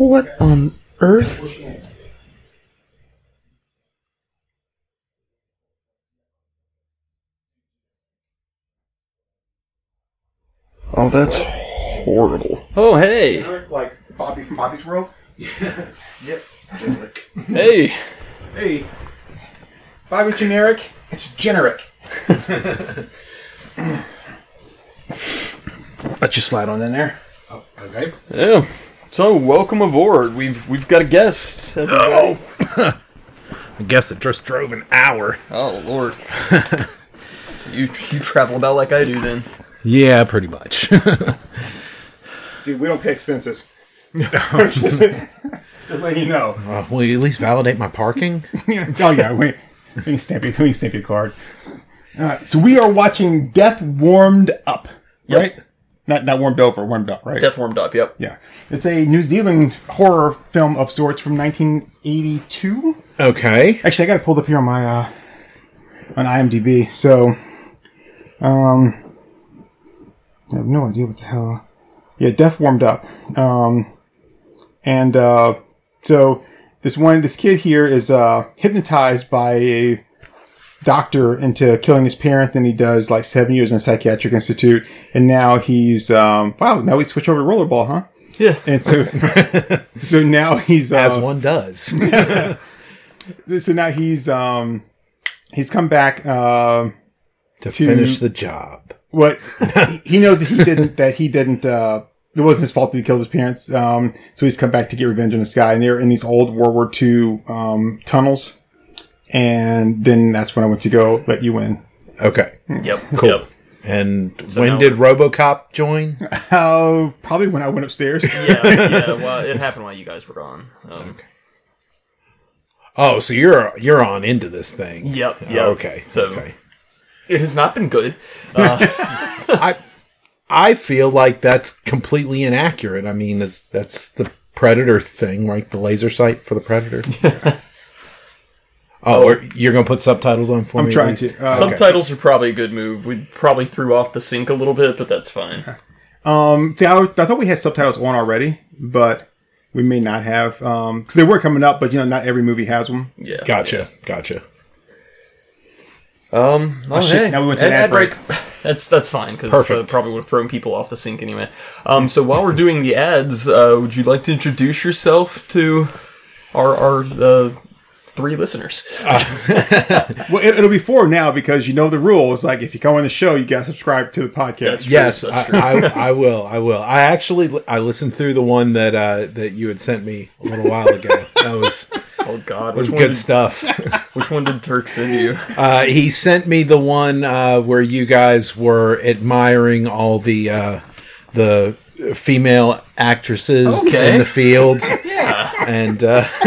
What on earth? Oh, that's horrible. Oh, hey. Like Bobby from Bobby's World? Yep. hey. Hey. Bobby generic? It's generic. Let you slide on in there. Oh, Okay. Yeah. So, welcome aboard. We've we've got a guest. everybody. I guess it just drove an hour. Oh, lord. you you travel about like I do then. Yeah, pretty much. Dude, we don't pay expenses. just, just letting you know. Uh, will you at least validate my parking? oh yeah, wait. We can stamp your, we can stamp your card. All right, so we are watching Death Warmed Up, right? Not not warmed over, warmed up, right? Death warmed up. Yep. Yeah, it's a New Zealand horror film of sorts from 1982. Okay. Actually, I got it pulled up here on my uh, on IMDb. So, um, I have no idea what the hell. Yeah, Death warmed up. Um, and uh, so this one, this kid here is uh, hypnotized by a doctor into killing his parent. Then he does like seven years in a psychiatric institute, and now he's um, wow. Now he switch over to rollerball, huh? Yeah. And so, so now he's uh, As one does. so now he's um he's come back um to finish the job. what he- he knows that he didn't that he didn't uh it wasn't his fault that he killed his parents. Um, so he's come back to get revenge on this guy, and they're in these old World War II um, tunnels. And then that's when I went to go let you in. Okay. Yep. Cool. Yep. And when now- did RoboCop join? Oh, probably when I went upstairs. Yeah. Yeah. Well, it happened while you guys were gone. Um, Oh, so you're you're on into this thing. Yep. Yep. Oh, okay. So okay. it has not been good. I I feel like that's completely inaccurate. I mean, is that's the predator thing, right? The laser sight for the predator. oh, or you're gonna put subtitles on for me? I'm me? at trying to. Uh, Subtitles are probably a good move. We probably threw off the sync a little bit, but that's fine. Um, see, I, was- I thought we had subtitles on already, but we may not have because they were coming up. But you know, not every movie has them. Yeah. Gotcha, gotcha. Um. Oh, shit, hey. now we went to an Ad- ad break. That's that's fine because uh, probably would have thrown people off the sync anyway. Um. So while we're doing the ads, uh, would you like to introduce yourself to our our uh, three listeners? Well, it, it'll be four now because you know the rule. It's like if you come on the show, you got to subscribe to the podcast. That's. Yes, I, I, I will. I will. I actually I listened through the one that uh, that you had sent me a little while ago. That was oh God, was good did, stuff. Which one did Turk send you? Uh, he sent me the one uh, where you guys were admiring all the uh, the female actresses Okay. in the field, yeah, and uh,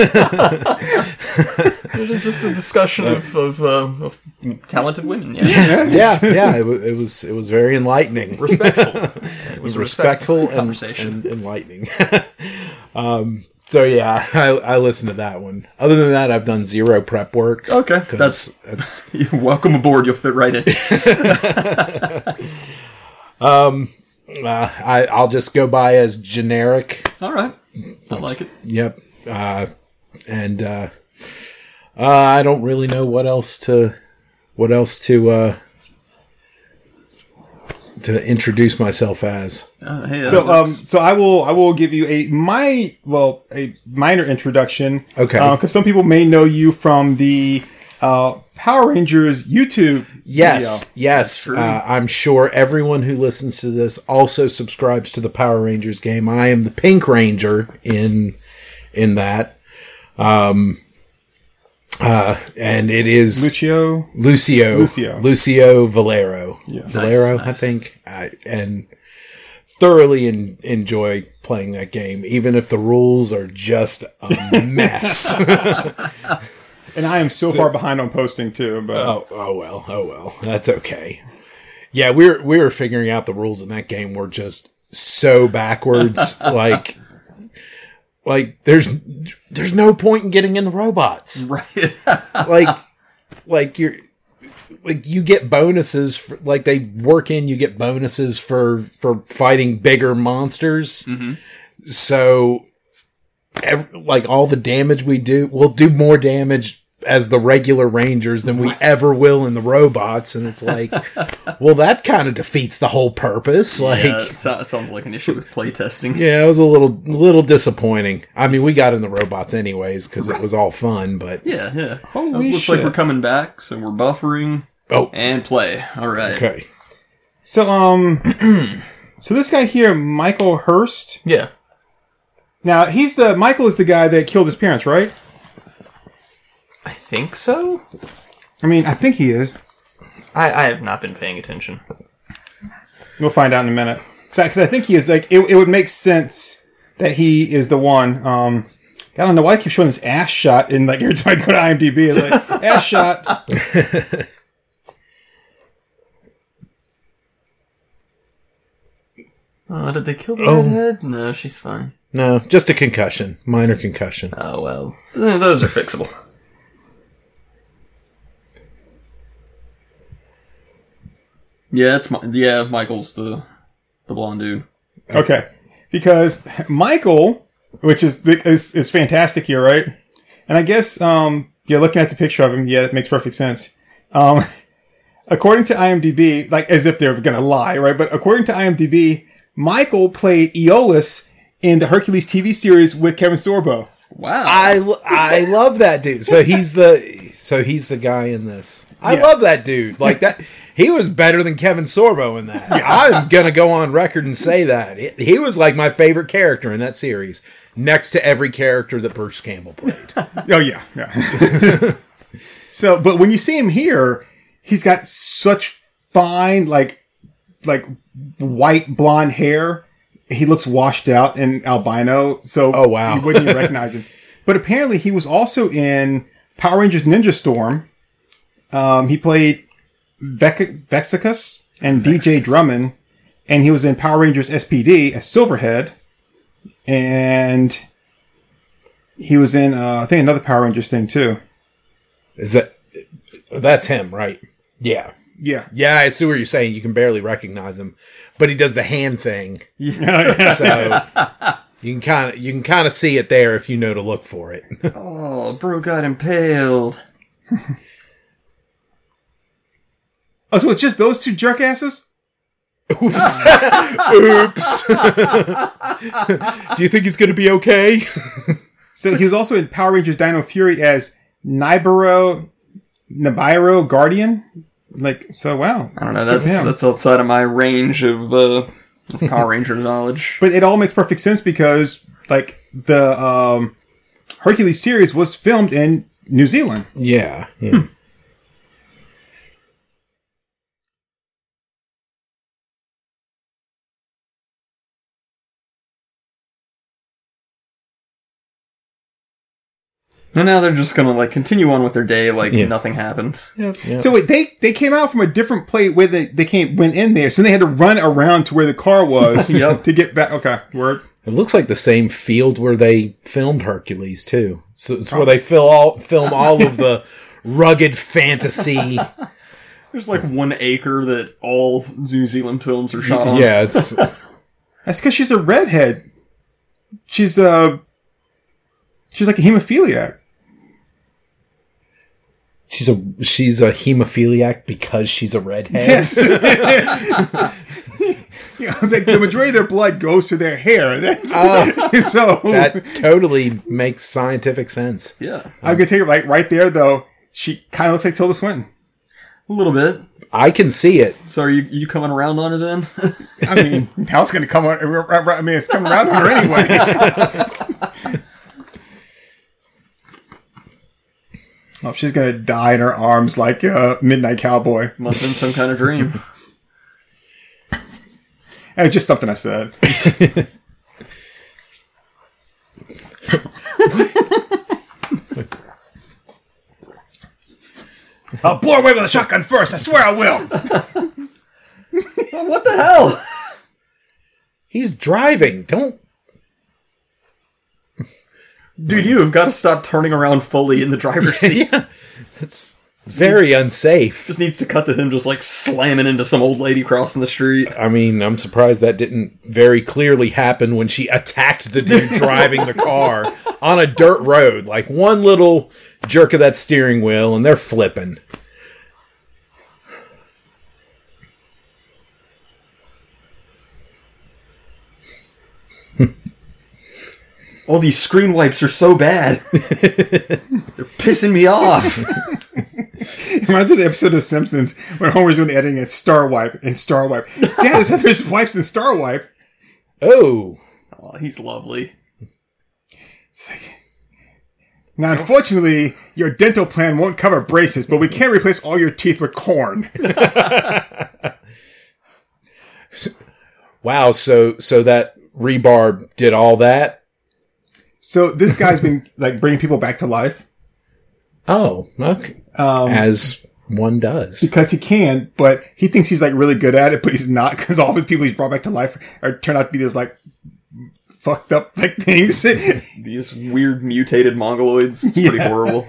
it was just a discussion of of, um, of talented women. Yeah, yeah, yeah, it, wa- it was it was very enlightening. respectful. It was a respectful and, conversation. and enlightening. um, so yeah, I, I listened to that one. Other than that, I've done zero prep work. Okay, 'cause that's that's welcome aboard. You'll fit right in. Uh, I I'll just go by as generic. All right, I like it. Yep. Uh, and uh, uh, I don't really know what else to what else to uh, to introduce myself as. Uh, hey, So, um, so I will, I will give you a my, well, a minor introduction. Okay. Because some people may know you from the uh, Power Rangers YouTube. Yes, video. yes. Uh, I'm sure everyone who listens to this also subscribes to the Power Rangers game. I am the Pink Ranger in in that. Um, uh, and it is Lucio. Lucio, Lucio. Lucio Valero, Yes. Valero, Nice, I think, I, and thoroughly en- enjoy playing that game, even if the rules are just a mess. And I am so, far behind on posting too. But oh, oh well, oh well, that's okay. Yeah, we're we were figuring out the rules in that game were just so backwards, like. Like there's there's no point in getting in the robots. right. like like you're like you get bonuses for, like they work in you get bonuses for for fighting bigger monsters mm-hmm. so ev- like all the damage we do we'll do more damage as the regular rangers than we ever will in the robots and it's like well that kind of defeats the whole purpose like yeah, it sounds like an issue with playtesting. yeah, it was a little little disappointing. I mean, we got in the robots anyways because it was all fun, but Yeah, yeah. Holy It looks shit. like we're coming back, so we're buffering oh, and play. All right. okay. so, um, so this guy here, Michael Hurst. Yeah. Now he's the Michael is the guy that killed his parents, right? I think so. I mean, I think he is. I, I have not been paying attention. We'll find out in a minute. Because I think he is like it, it would make sense that he is the one. Um, I don't know why I keep showing this ass shot in like every time I go to IMDb. It's like ass shot. Oh, did they kill the redhead? No, she's fine. No, just a concussion, minor concussion. Oh well, Eh, those are fixable. Yeah, it's Mi- yeah. Michael's the the blonde dude. Okay, because Michael, which is is is fantastic here, right? And I guess um, yeah, looking at the picture of him, yeah, it makes perfect sense. Um, according to IMDb, like as if they're gonna lie, right? But according to IMDb, Michael played Iolaus in the Hercules TV series with Kevin Sorbo. Wow. I, I love that dude. So he's the so he's the guy in this. I Yeah. love that dude. Like that. He was better than Kevin Sorbo in that. I'm gonna go on record and say that he, was like my favorite character in that series, next to every character that Bruce Campbell played. Oh yeah, yeah. so, but when you see him here, he's got such fine, like, like white blonde hair. He looks washed out and albino. So, Oh, wow. you wouldn't even recognize him. But apparently, he was also in Power Rangers Ninja Storm. Um, he played Vec- Vexacus and DJ Drummond, and he was in Power Rangers SPD as Silverhead, and he was in uh, I think another Power Rangers thing too. Is that that's him, right? Yeah. Yeah, Yeah, I see what you're saying. You can barely recognize him, but he does the hand thing. Yeah. so you can kind of you can kind of see it there if you know to look for it. Oh, bro got impaled. Oh, so it's just those two jerkasses? Oops. Oops. Do you think he's going to be okay? So he was also in Power Rangers Dino Fury as Nibiru Nibiru Guardian. Like so, wow. I don't know. That's that's outside of my range of, uh, of Power Ranger knowledge. But it all makes perfect sense because like the um, Hercules series was filmed in New Zealand. Yeah. yeah. And now they're just gonna like continue on with their day like Yeah. nothing happened. So wait, they they came out from a different plate where they they came went in there, so they had to run around to where the car was Yep. to get back. Okay, word. It looks like the same field where they filmed Hercules too. So it's where they fill all film all of the rugged fantasy. There's like one acre that all New Zealand films are shot on. Yeah, it's That's because she's a redhead. She's uh she's like a hemophiliac. She's a she's a hemophiliac because she's a redhead. Yes. you know, the, the majority of their blood goes to their hair. That's ah. so. That totally makes scientific sense. Yeah. I'm gonna take it like right there though. She kind of looks like Tilda Swinton. A little bit. I can see it. So are you you coming around on her then? I mean, now it's gonna come on. I mean, it's coming around on her anyway. Oh, she's gonna die in her arms like a midnight cowboy. Must have been some kind of dream. It's just something I said. I'll blow away with a shotgun first. I swear I will. what the hell? He's driving. Don't Dude, you have got to stop turning around fully in the driver's seat. That's very unsafe. Just needs to cut to him just like slamming into some old lady crossing the street. I mean, I'm surprised that didn't very clearly happen when she attacked the dude driving the car on a dirt road. Like one little jerk of that steering wheel and they're flipping. All these screen wipes are so bad. They're pissing me off. Reminds me of the episode of Simpsons when Homer's doing editing at Star Wipe and Star Wipe. Dad, there's, there's wipes in Star Wipe. Oh, Oh, he's lovely. Now, unfortunately, your dental plan won't cover braces, but we can't replace all your teeth with corn. wow! So so that rebar did all that. So this guy's been like bringing people back to life Oh, okay. Um, As one does. because he can, but he thinks he's like really good at it, but he's not because all of his people he's brought back to life are turn out to be just like fucked up like things. These weird mutated mongoloids. It's pretty Yeah. horrible.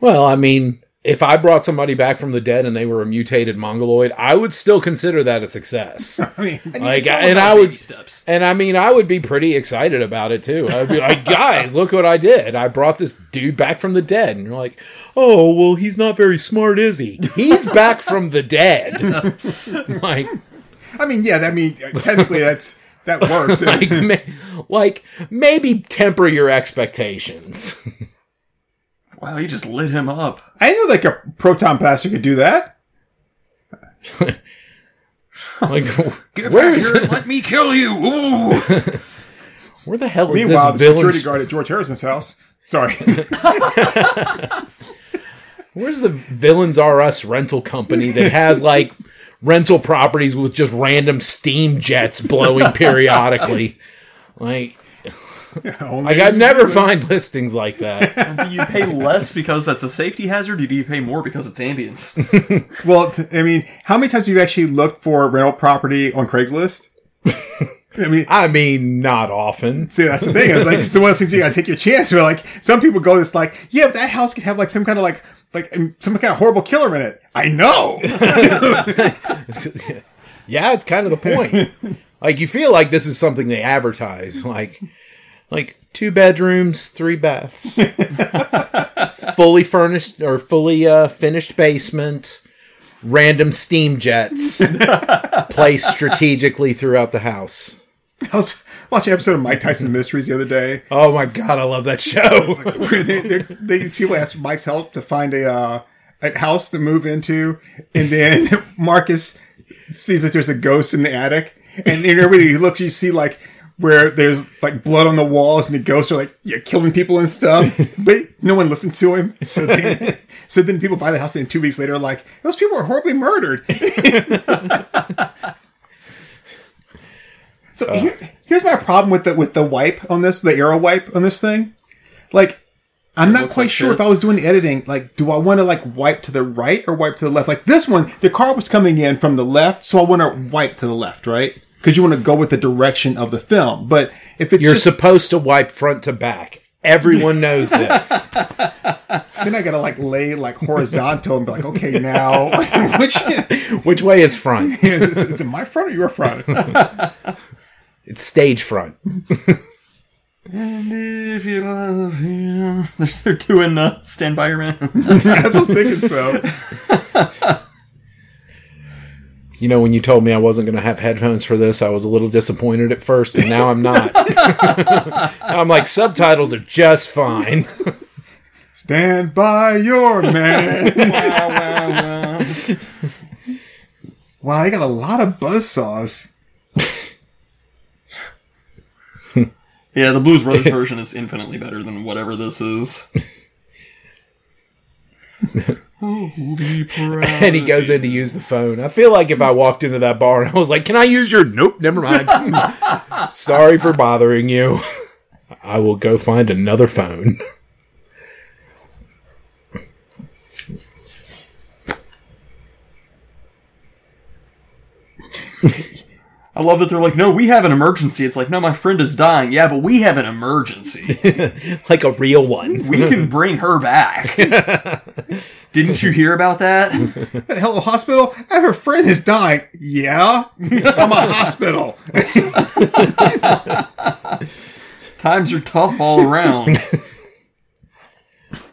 Well, I mean, if I brought somebody back from the dead and they were a mutated mongoloid, I would still consider that a success. I mean, like, and I would, and I mean, I would be pretty excited about it too. I would be like, guys, look what I did! I brought this dude back from the dead, and you're like, oh, well, he's not very smart, is he? He's back from the dead. like, I mean, yeah, I mean, technically that's that works. like, ma- like, maybe temper your expectations. Wow, you just lit him up. I know like a proton blaster could do that. like, where is let me kill you. Ooh. where the hell is Meanwhile, the this villain? security guard at George Harrison's house. Sorry. Where's the Villains R Us rental company that has like rental properties with just random steam jets blowing periodically? Like, like I never find listings like that. do you pay less because that's a safety hazard, or do you pay more because it's ambience? well, th- I mean, how many times have you actually looked for rental property on Craigslist? I mean, I mean, not often. See, that's the thing. It's like it's one of those you gotta take your chance. Where like some people go, it's like, yeah, but that house could have like some kind of like like um, some kind of horrible killer in it. I know. Yeah, it's kind of the point. like you feel like this is something they advertise, like like two bedrooms, three baths, fully furnished or fully uh, finished basement, random steam jets placed strategically throughout the house. I was watching an episode of Mike Tyson Mysteries the other day. Oh my god, I love that show. Where they, they're- they, these people asked Mike's help to find a uh, a house to move into, and then Marcus sees that there's a ghost in the attic, and everybody looks, you see like where there's like blood on the walls, and the ghosts are like yeah, killing people and stuff, but no one listens to him. So then, so then people buy the house, and then two weeks later, are like those people are horribly murdered. So uh. here, here's my problem with the with the wipe on this, the arrow wipe on this thing. Like, I'm not quite like sure shit. if I was doing the editing. Like, do I want to like wipe to the right or wipe to the left? Like this one, the car was coming in from the left, so I want to wipe to the left, right? Because you want to go with the direction of the film. But if it's You're just, supposed to wipe front to back. Everyone knows this. then I gotta like lay like horizontal and be like, okay, now which Which way is front? is, is it my front or your front? It's stage front. and if you love him, they're, they're doing uh, Stand By Your Man. I was thinking so. You know, when you told me I wasn't going to have headphones for this, I was a little disappointed at first, and now I'm not. I'm like, subtitles are just fine. Stand by your man. wow, wow, wow. Wow, I got a lot of buzz saws. Yeah, the Blues Brothers version is infinitely better than whatever this is. Oh, and he goes in to use the phone. I feel like if I walked into that bar and I was like, Can I use your. Nope, never mind. Sorry for bothering you. I will go find another phone. I love that they're like, no, we have an emergency. It's like, no, my friend is dying. Yeah, but we have an emergency. like a real one. We can bring her back. Didn't you hear about that? Hello, hospital. I have a friend who's dying. Yeah, I'm a hospital. Times are tough all around.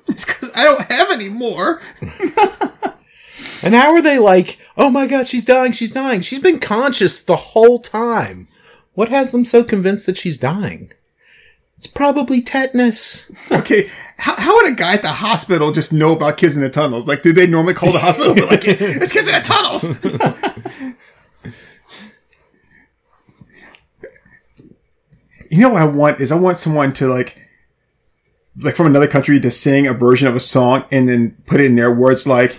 It's because I don't have any more. And how are they like, oh my god, she's dying, she's dying. She's been conscious the whole time. What has them so convinced that she's dying? It's probably tetanus. Okay, how, how would a guy at the hospital just know about kids in the tunnels? Like, do they normally call the hospital? Like, there's kids in the tunnels. you know what I want is I want someone to like, like from another country to sing a version of a song and then put it in their words like,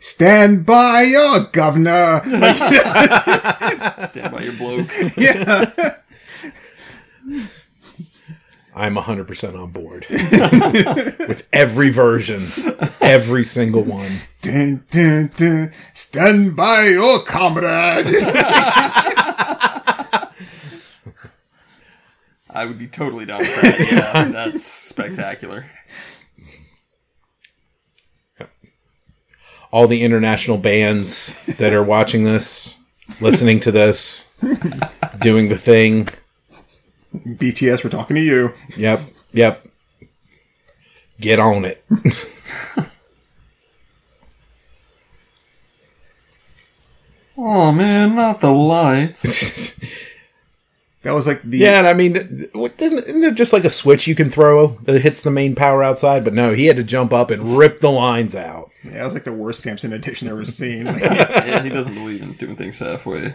"Stand by your governor." Like, Stand by your bloke. yeah. I'm 100% on board. With every version. Every single one. Dun, dun, dun. Stand by your comrade. I would be totally down with that. Yeah, that's spectacular. All the international bands that are watching this, listening to this, doing the thing. BTS, we're talking to you. Yep, yep. Get on it. Oh man, not the lights. That was like the Yeah, and I mean, what, isn't isn't there just like a switch you can throw that hits the main power outside? But no, he had to jump up and rip the lines out. yeah, that was like the worst Samson edition I've ever seen. yeah, he doesn't believe in doing things halfway.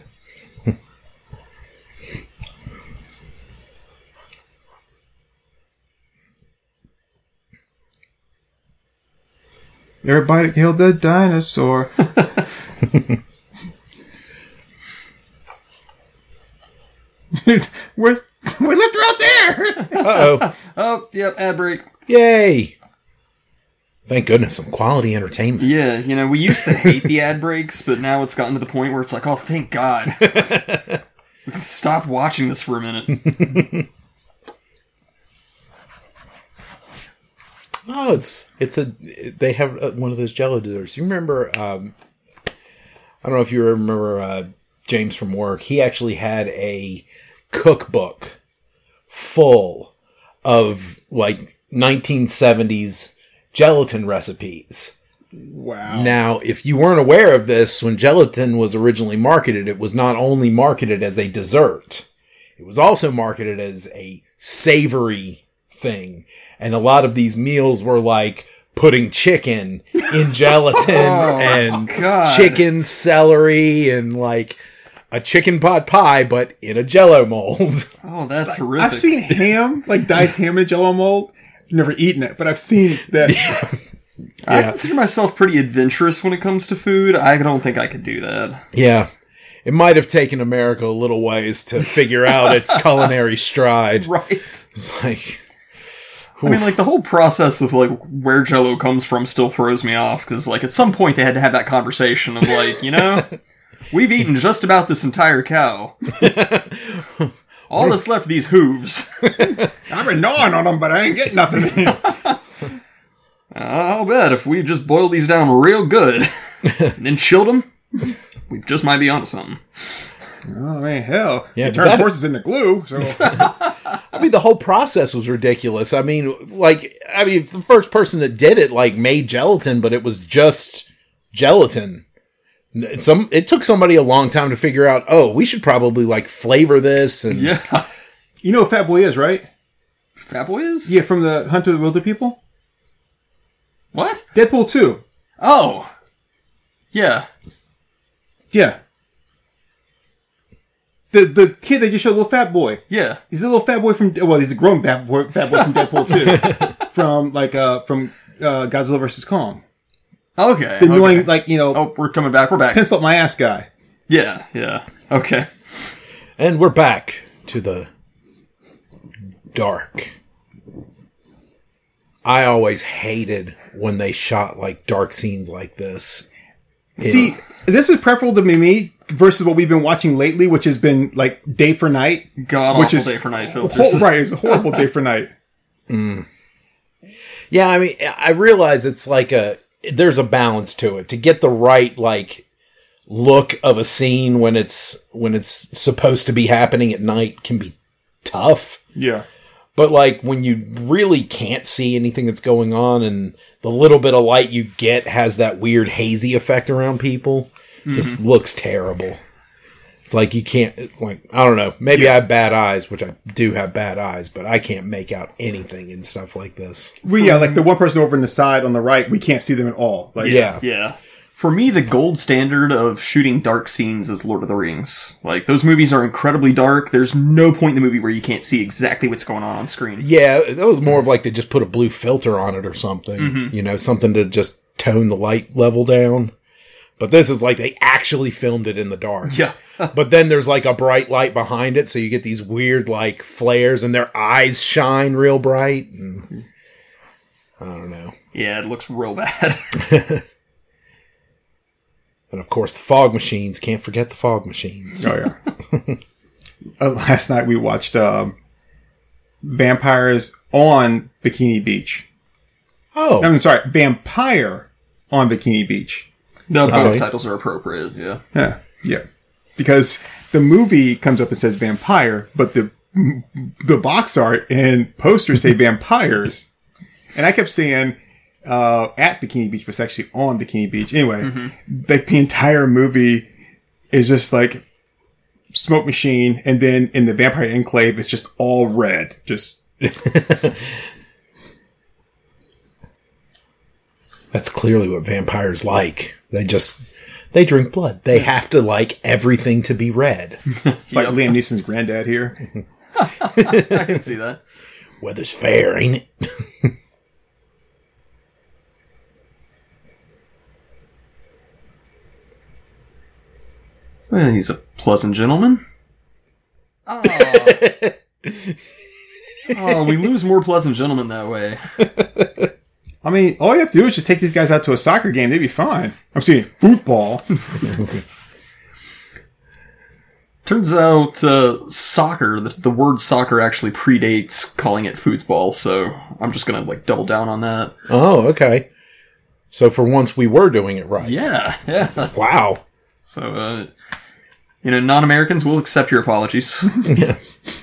Everybody killed the dinosaur. Dude, we we left her out there. Uh oh! Oh, yep, ad break. Yay! Thank goodness, some quality entertainment. Yeah, you know, we used to hate the ad breaks, but now it's gotten to the point where it's like, oh, thank God. we can stop watching this for a minute. Oh, it's it's a they have uh, one of those Jello desserts. You remember? Um, I don't know if you remember uh, James from work. He actually had a cookbook full of like 1970s gelatin recipes. Wow. Now, if you weren't aware of this, when gelatin was originally marketed, it was not only marketed as a dessert, it was also marketed as a savory thing. And a lot of these meals were like putting chicken in gelatin oh and God. chicken celery and like a chicken pot pie, but in a jello mold. Oh, that's horrific. I've seen ham, like diced ham in a Jello mold. Never eaten it, but I've seen that. I Yeah. consider myself pretty adventurous when it comes to food. I don't think I could do that. yeah. It might have taken America a little ways to figure out its culinary stride. Right. It's like, I mean, like the whole process of like where Jello comes from still throws me off because, like, at some point they had to have that conversation of like, you know, we've eaten just about this entire cow. All that's left are these hooves. I've been gnawing on them, but I ain't getting nothing. I'll bet if we just boil these down real good, and then chilled them, we just might be onto something. oh man, hell! Yeah, you turn that- horses into glue. So I mean, the whole process was ridiculous. I mean, like, I mean, the first person that did it, like, made gelatin, but it was just gelatin. Some, it took somebody a long time to figure out, oh, we should probably, like, flavor this. And Yeah. you know what Fat Boy is, right? Fat Boy is? Yeah, from the Hunt of the Wilderpeople. What? Deadpool two. Oh. Yeah. Yeah. The the kid they just showed, little fat boy. Yeah. He's a little fat boy from well, he's a grown fat boy, fat boy from Deadpool two, from like uh from uh, Godzilla versus Kong. Okay. The annoying okay. like you know Oh, we're coming back. We're back. pencil up my ass guy. Yeah. Yeah. Okay. and we're back to the dark. I always hated when they shot, like, dark scenes like this. See, this is preferable to me versus what we've been watching lately, which has been like day for night. God which awful is day for night hor- filters. right, it's a horrible day for night. Mm. Yeah, I mean, I realize it's like a there's a balance to it to get the right like look of a scene when it's when it's supposed to be happening at night can be tough. Yeah. But like when you really can't see anything that's going on and the little bit of light you get has that weird hazy effect around people, just mm-hmm. looks terrible. It's like you can't it's like I don't know, maybe I have bad eyes, which I do have bad eyes, but I can't make out anything in stuff like this. We yeah, like the one person over in the side on the right, we can't see them at all. Like Yeah. Yeah. For me, the gold standard of shooting dark scenes is Lord of the Rings. Like, those movies are incredibly dark. There's no point in the movie where you can't see exactly what's going on on screen. Yeah, that was more of like they just put a blue filter on it or something. Mm-hmm. You know, something to just tone the light level down. But this is like they actually filmed it in the dark. Yeah. But then there's like a bright light behind it, so you get these weird like flares and their eyes shine real bright. And, I don't know. Yeah, it looks real bad. And of course, the fog machines. Can't forget the fog machines. Oh yeah. uh, last night we watched um, Vampires on Bikini Beach. Oh, I'm sorry, Vampire on Bikini Beach. No, both Okay. titles are appropriate, yeah. Yeah, yeah. Because the movie comes up and says vampire, but the the box art and posters say vampires, and I kept saying uh, at Bikini Beach, but it's actually on Bikini Beach. Anyway, like the entire movie is just like smoke machine, and then in the vampire enclave, it's just all red. Just That's clearly what vampires like. They just they drink blood. They have to like everything to be red. it's like Liam Neeson's granddad here. I can see that. Weather's fair, ain't it? Well, he's a pleasant gentleman. Oh. oh, we lose more pleasant gentlemen that way. I mean, all you have to do is just take these guys out to a soccer game; they'd be fine. I'm saying football. Turns out, uh, soccer, the, the word soccer actually predates calling it football, so I'm just gonna, like, double down on that. Oh, okay. So for once we were doing it right. Yeah, yeah. Wow. So, uh, you know, non Americans will accept your apologies.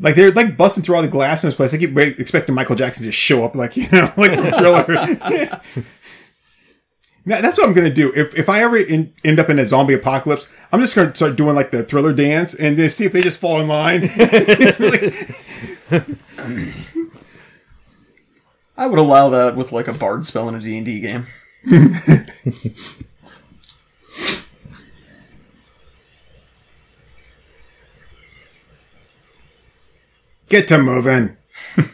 like they're like busting through all the glass in this place. I keep expecting Michael Jackson to just show up, like you know, like from Thriller. Now, that's what I'm gonna do. If if I ever in, end up in a zombie apocalypse, I'm just gonna start doing like the Thriller dance and then see if they just fall in line. I would allow that with, like, a bard spell in a D&D game. Get to moving.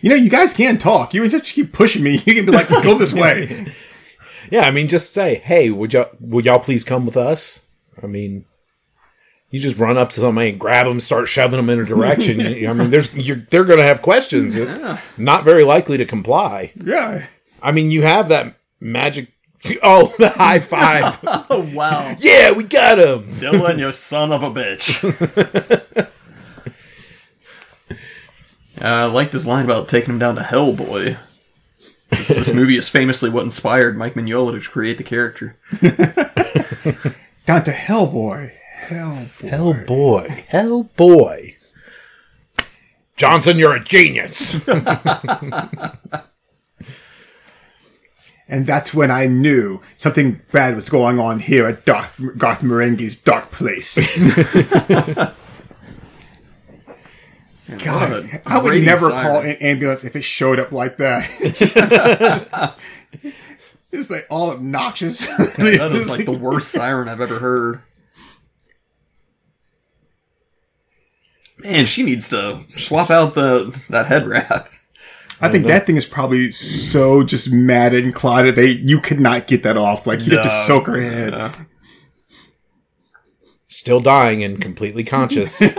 You know, you guys can talk. You just keep pushing me. You can be like, "Go this way." Yeah, I mean, just say, "Hey, would y'all would y'all please come with us?" I mean, you just run up to somebody and grab them, start shoving them in a direction. I mean, there's you're, they're going to have questions. Not very likely to comply. Yeah. I mean, you have that magic. Oh, the high five! Oh, wow. yeah, we got him. Dylan, you son of a bitch. uh, I liked his line about taking him down to Hellboy. This, this movie is famously what inspired Mike Mignola to create the character. Down to Hellboy. Hellboy. Hell boy, hell boy. Johnson, you're a genius. And that's when I knew something bad was going on here at Darth, Garth Marenghi's dark place. God, I would never siren. call an ambulance if it showed up like that. it's like all obnoxious. That is like the worst siren I've ever heard. Man, she needs to swap out the that head wrap. I think that thing is probably so just matted and clotted. They you could not get that off. Like you'd have to soak her head. No. Still dying and completely conscious.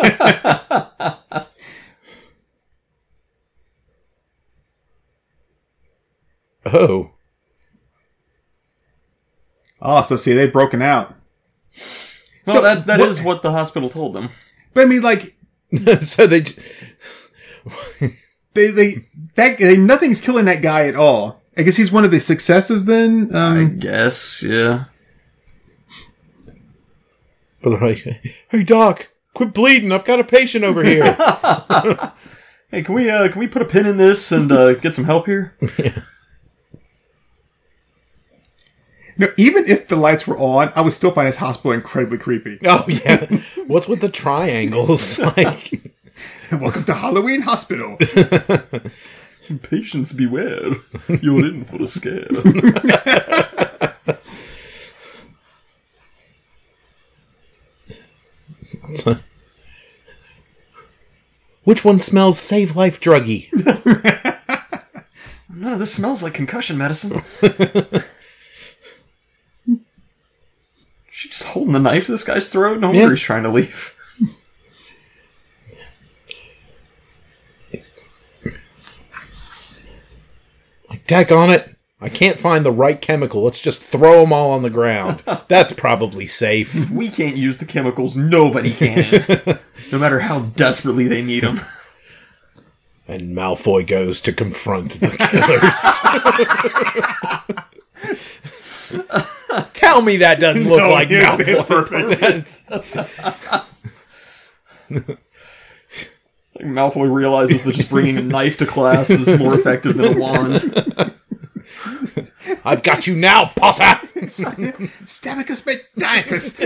oh. Oh, so see, they've broken out. Well, So, that that what- is what the hospital told them. But I mean, like so they. j- they they that they, nothing's killing that guy at all. I guess he's one of the successes. Then I um, guess, yeah. But they're like, hey, Doc, quit bleeding. I've got a patient over here. Hey, can we uh can we put a pin in this and uh, get some help here? no, even if the lights were on, I would still find this hospital incredibly creepy. oh, yeah. What's with the triangles? Like, Welcome to Halloween Hospital. Patience beware, you're in for a scare. which one smells save life druggy? Of this smells like concussion medicine. She just holding the knife to this guy's throat. No Yeah. wonder he's trying to leave. Deck on it. I can't find the right chemical. Let's just throw them all on the ground. That's probably safe. We can't use the chemicals. Nobody can. no matter how desperately they need them. And Malfoy goes to confront the killers. Tell me that doesn't look No, like Malfoy. Perfect. Malfoy realizes that just bringing a knife to class is more effective than a wand. I've got you now, Potter. Stabicus Medicus.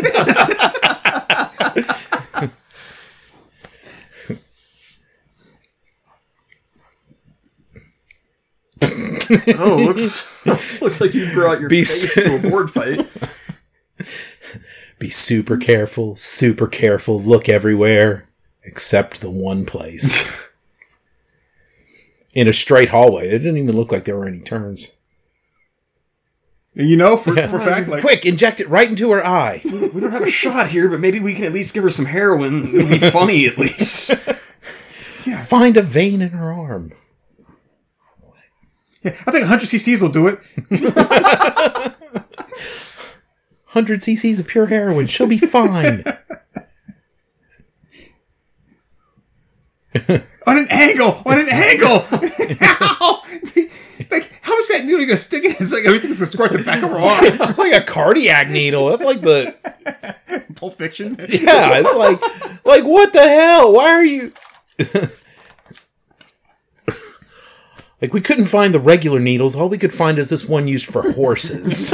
Oh, looks looks like you brought your Be face s- to a board fight. Be super careful, super careful. Look everywhere except the one place. In a straight hallway. It didn't even look like there were any turns. you know, for, for fact, like Quick, inject it right into her eye. We don't have a shot here, but maybe we can at least give her some heroin. It'll be funny at least. yeah, Find a vein in her arm. Yeah, I think 100 cc's will do it. 100 cc's of pure heroin. She'll be fine. On an angle, on an angle. Like, how much that needle you gonna stick in? It's like everything's gonna squirt the back of her arm. it's like a cardiac needle. That's like the Pulp Fiction. yeah. It's like like what the hell? Why are you? like we couldn't find the regular needles. All we could find is this one used for horses.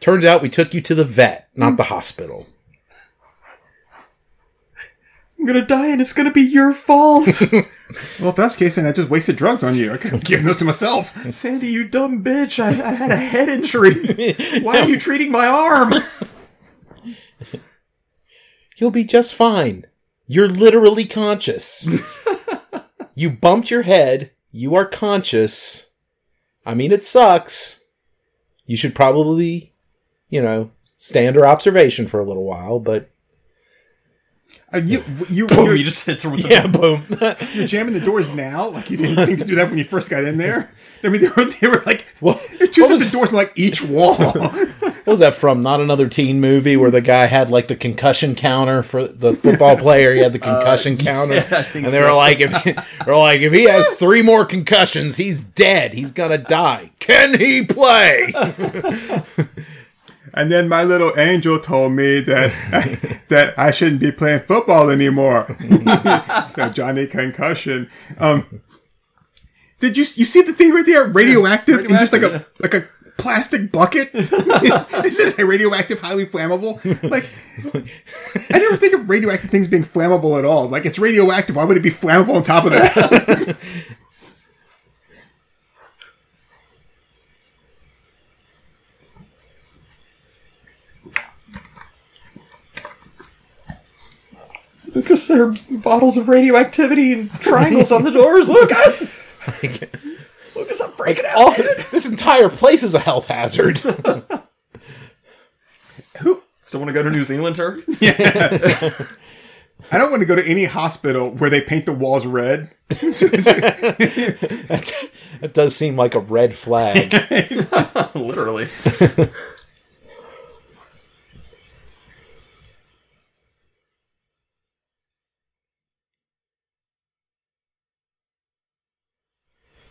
Turns out we took you to the vet, not the hospital. I'm gonna die and it's gonna be your fault. Well, if that's the case, then I just wasted drugs on you. I could have given those to myself. Sandy, you dumb bitch. I, I had a head injury. Why are you treating my arm? You'll be just fine. You're literally conscious. you bumped your head. You are conscious. I mean, it sucks. You should probably, you know, stay under observation for a little while, but Uh, you, you, Boom, you're, he just hits her with yeah, a boom. you're jamming the doors now. Like you didn't think to do that when you first got in there. I mean, they were they were like What- there were two what sets was- of doors on like each wall. What was that from? Not another teen movie where the guy had like the concussion counter for the football player. He had the concussion counter, I think and they so. were like, if they're like, if he has three more concussions, he's dead. He's gonna die. Can he play? And then my little angel told me that that I shouldn't be playing football anymore. so Johnny concussion. Um, did you you see the thing right there? Radioactive, in just like a like a plastic bucket. this is a radioactive, highly flammable. Like I never think of radioactive things being flammable at all. Like it's radioactive. Why would it be flammable on top of that? Because there are bottles of radioactivity and triangles on the doors. Lucas! Lucas, I'm breaking out. All, this entire place is a health hazard. Who? Still want to go to New Zealand, Turk? I don't want to go to any hospital where they paint the walls red. That does seem like a red flag. Literally.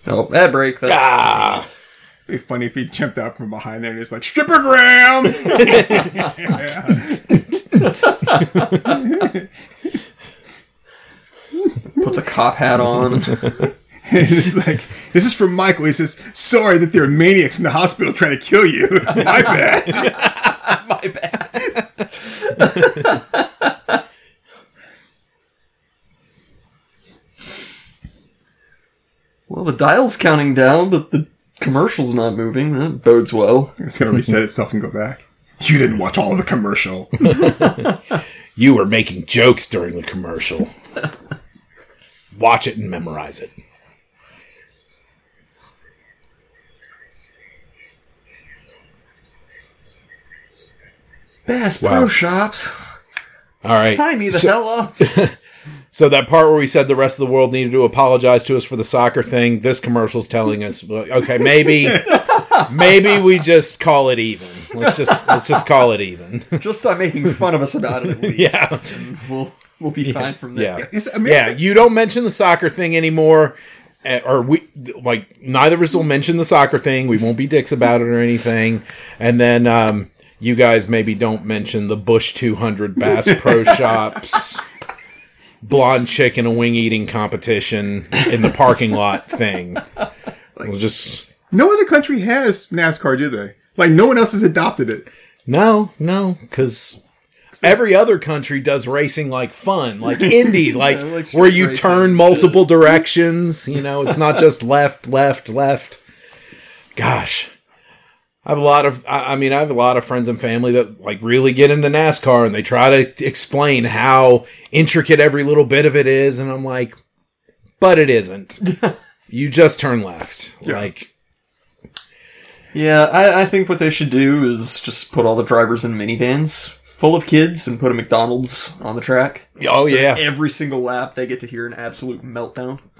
Oh, that break. That's ah, It'd be funny if he jumped out from behind there and it's like strippergram. puts a cop hat on. it's like this is from Michael. He says, "Sorry that there are maniacs in the hospital trying to kill you. My bad." My bad. Well, the dial's counting down, but the commercial's not moving. That bodes well. It's gonna reset itself and go back. You didn't watch all of the commercial. you were making jokes during the commercial. Watch it and memorize it. Bass Wow. Pro Shops. All right. Tie me the So- hell up. So that part where we said the rest of the world needed to apologize to us for the soccer thing, this commercial's telling us, okay, maybe, maybe we just call it even. Let's just let's just call it even. Just stop making fun of us about it at least. Yeah. We'll, we'll be fine from there. Yeah, yeah. You don't mention the soccer thing anymore, eh, or we like neither of us will mention the soccer thing. We won't be dicks about it or anything. And then um, you guys maybe don't mention the Bush 200 Bass Pro Shops. Blonde chick in a wing eating competition in the parking lot thing. It was just No other country has NASCAR, do they? Like no one else has adopted it. no, no, because every other country does racing like fun, like Indy, like, like where you racing. turn multiple directions. You know, it's not just left, left, left. Gosh. I have a lot of, I mean, I have a lot of friends and family that like really get into NASCAR and they try to explain how intricate every little bit of it is. And I'm like, but it isn't. you just turn left. Like, Yeah, I, I think what they should do is just put all the drivers in minivans full of kids and put a McDonald's on the track. oh, So yeah. Every single lap, they get to hear an absolute meltdown.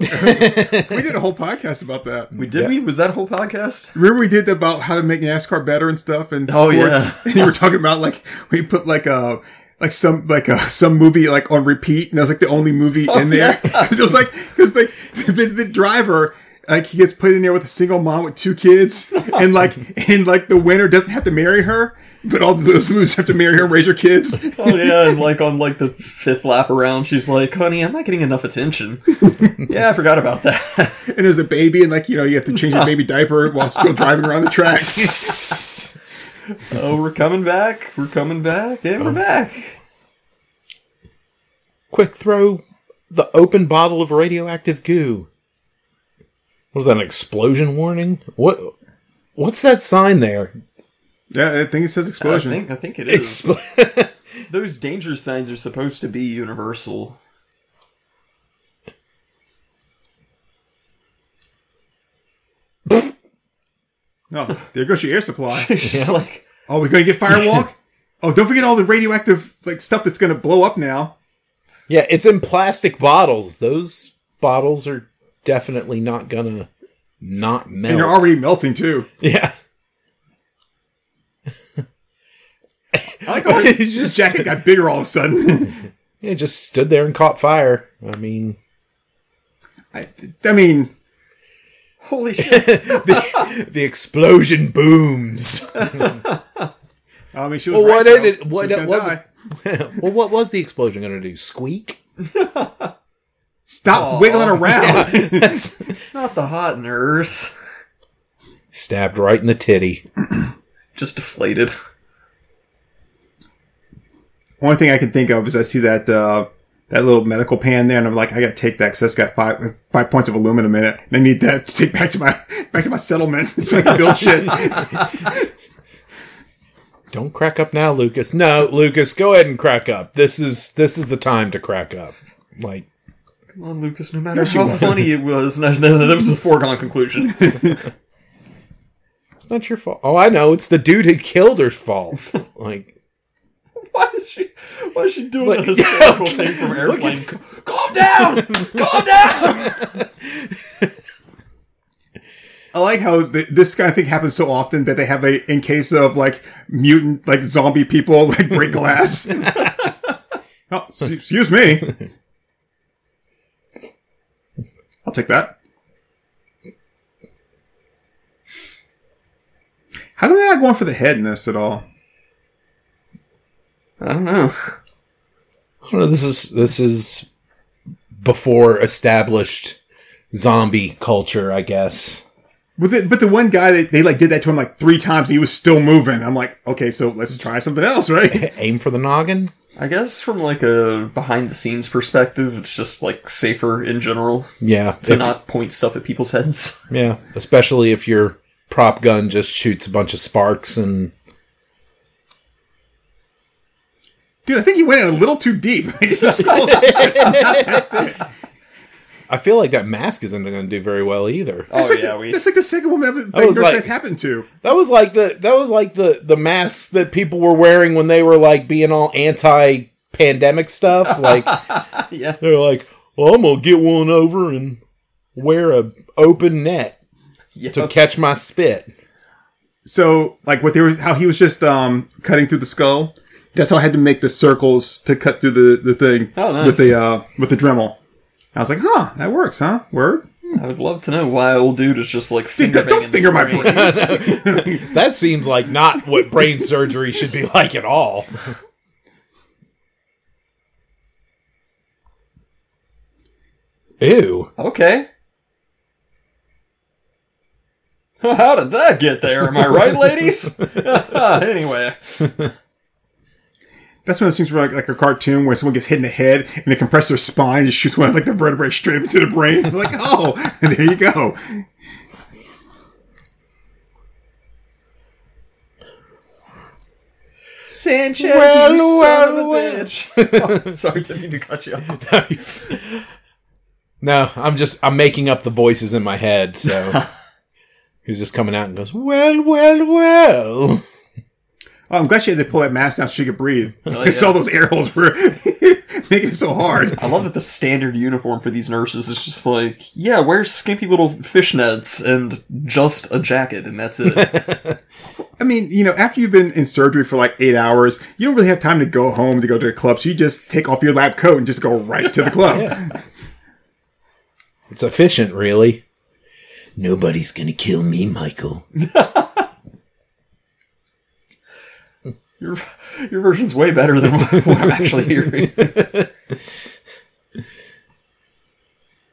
We did a whole podcast about that. We did we? Was that a whole podcast? Remember we did about how to make NASCAR better and stuff and Oh, sports? yeah. And you were talking about like we put like a like some like a some movie like on repeat and that was like the only movie Oh, in there because it was like because like the, the driver like he gets put in there with a single mom with two kids and like and like the winner doesn't have to marry her but all those losers have to marry her and raise her kids. Oh yeah, and like on like the fifth lap around, she's like, "Honey, I'm not getting enough attention." yeah, I forgot about that. and as a baby and like you know you have to change the baby diaper while still driving around the track. oh, we're coming back. We're coming back, and we're back. quick throw the open bottle of radioactive goo. Was that an explosion warning? What? What's that sign there? Yeah, I think it says I explosion. think I think it is. Expl- Those danger signs are supposed to be universal. No, there goes your air supply. She's like, Oh, we're gonna get firewalk. oh, don't forget all the radioactive like stuff that's gonna blow up now. yeah, it's in plastic bottles. Those bottles are definitely not gonna not melt. And they're already melting too. yeah. I like how his just- jacket got bigger all of a sudden. It just stood there and caught fire. I mean, I, I mean, "Holy shit!" the explosion booms. I mean, she was Well, right, what though. did it- She what was was die. it- well, what was the explosion going to do? Squeak? Stop wiggling around. That's Not the hot nurse. stabbed right in the titty. Just deflated. Only thing I can think of is I see that uh, that little medical pan there, and I'm like, I gotta take that because that's got five five points of aluminum in it. And I need that to take back to my back to my settlement so I can build shit. Don't crack up now, Lucas. No, Lucas, go ahead and crack up. This is this is the time to crack up. Like Come on, Lucas. No matter how funny it was, no, no, that was a foregone conclusion. it's not your fault. Oh, I know. It's the dude who killed her's fault. Like Why is she? Why is she doing Like- the hysterical thing from airplane? Calm down! Calm down! I like how th- this kind of thing happens so often that they have a in case of like mutant like zombie people like break glass. oh, s- excuse me. I'll take that. How come they're not going for the head in this at all? I don't know. I don't know. This is this is before established zombie culture, I guess. But the, but the one guy that they like did that to him like three times. And he was still moving. I'm like, okay, so let's try something else, right? Aim for the noggin. I guess from like a behind the scenes perspective, it's just like safer in general Yeah, to if- not point stuff at people's heads. yeah. Especially if your prop gun just shoots a bunch of sparks and Dude, I think he went in a little too deep. I feel like that mask isn't going to do very well either. That's, Oh, like yeah, the, we- that's like the second woman ever, that was nurse like- has happened to. That was like the that was like the the masks that people were wearing when they were like being all anti pandemic stuff. Like yeah. they're like, "Well, I'm gonna get one over and wear a open net Yeah. to catch my spit." So, like, what they were, how he was just um cutting through the skull. That's how I had to make the circles to cut through the the thing Oh, nice. with the uh with the Dremel. I was like, huh, that works, huh? Word. I would love to know why old dude is just like Dude, don't finger my brain. That seems like not what brain surgery should be like at all. Ew. Okay. How did that get there? Am I right, ladies? anyway. That's one of those things where like, like a cartoon where someone gets hit in the head and it compresses their spine and just shoots one of like the vertebrae straight into the brain. like, oh, and there you go. Sanchez, Well, you son well, of a well. bitch. Oh, sorry, didn't mean to cut you off. No, I'm just I'm making up the voices in my head, so he's just coming out and goes, Well, well, well. Oh, I'm glad she had to pull that mask down so she could breathe. Oh, I saw those air holes were making it so hard. I love that the standard uniform for these nurses is just like, yeah, wear skimpy little fishnets and just a jacket, and that's it. I mean, you know, after you've been in surgery for like eight hours, you don't really have time to go home to go to the club. So you just take off your lab coat and just go right to the club. It's efficient, really. Nobody's gonna kill me, Michael. Your, your version's way better than what, what I'm actually hearing.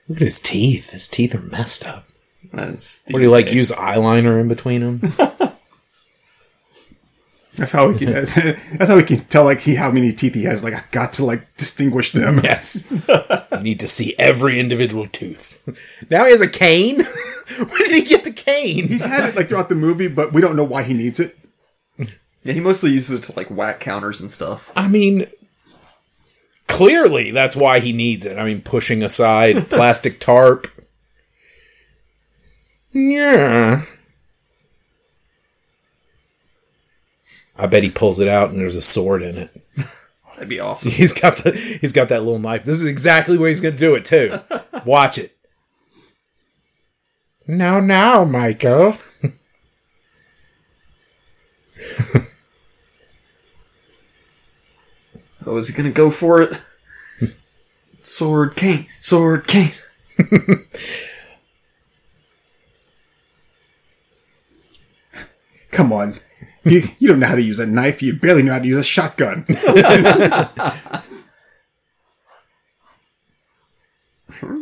Look at his teeth. His teeth are messed up. That's What do you like? Use eyeliner in between them? That's how we can. That's, that's how we can tell like he how many teeth he has. Like I've got to like distinguish them. yes. I need to see every individual tooth. Now he has a cane. Where did he get the cane? He's had it like throughout the movie, but we don't know why he needs it. Yeah, he mostly uses it to like whack counters and stuff. I mean, clearly that's why he needs it. I mean, pushing aside plastic tarp. Yeah. I bet he pulls it out and there's a sword in it. That'd be awesome. He's got the he's got that little knife. This is exactly where he's going to do it too. Watch it. Now, now, Michael. Oh, is he gonna go for it? sword, cane, sword, cane. Come on. You, you don't know how to use a knife. You barely know how to use a shotgun.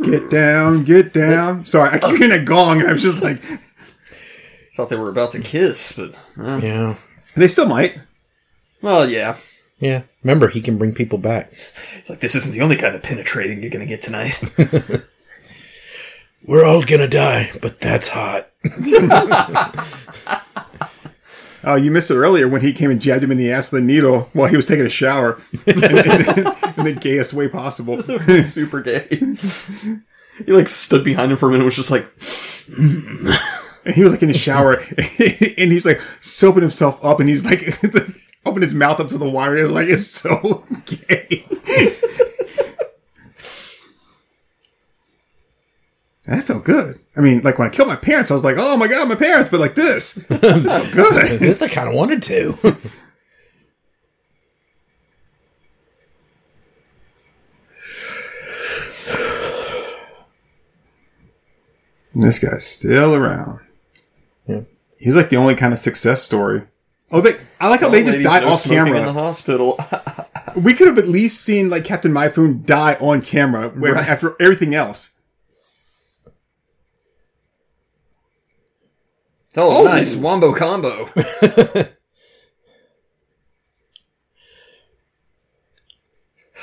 get down, get down. Sorry, I keep hearing a gong, and I was just like, Thought they were about to kiss, but uh, Yeah. they still might. well, yeah. Yeah. Remember, he can bring people back. It's like this isn't the only kind of penetrating you're gonna get tonight. We're all gonna die, but that's hot. Oh, you missed it earlier when he came and jabbed him in the ass with a needle while he was taking a shower in, in- in the gayest way possible. Super gay. he like stood behind him for a minute, and was just like, And he was like in the shower, and he's like soaping himself up, and he's like open his mouth up to the water. And like it's so gay. that felt good. I mean, like when I killed my parents, I was like, "Oh my god, my parents!" But like this, this felt good. This I kind of wanted to. this guy's still around. Yeah. He's like the only kind of success story. Oh, they! I like how they just died off camera. in the hospital. We could have at least seen like Captain Mifune die on camera where, Right. after everything else. oh, Oh. nice wombo combo.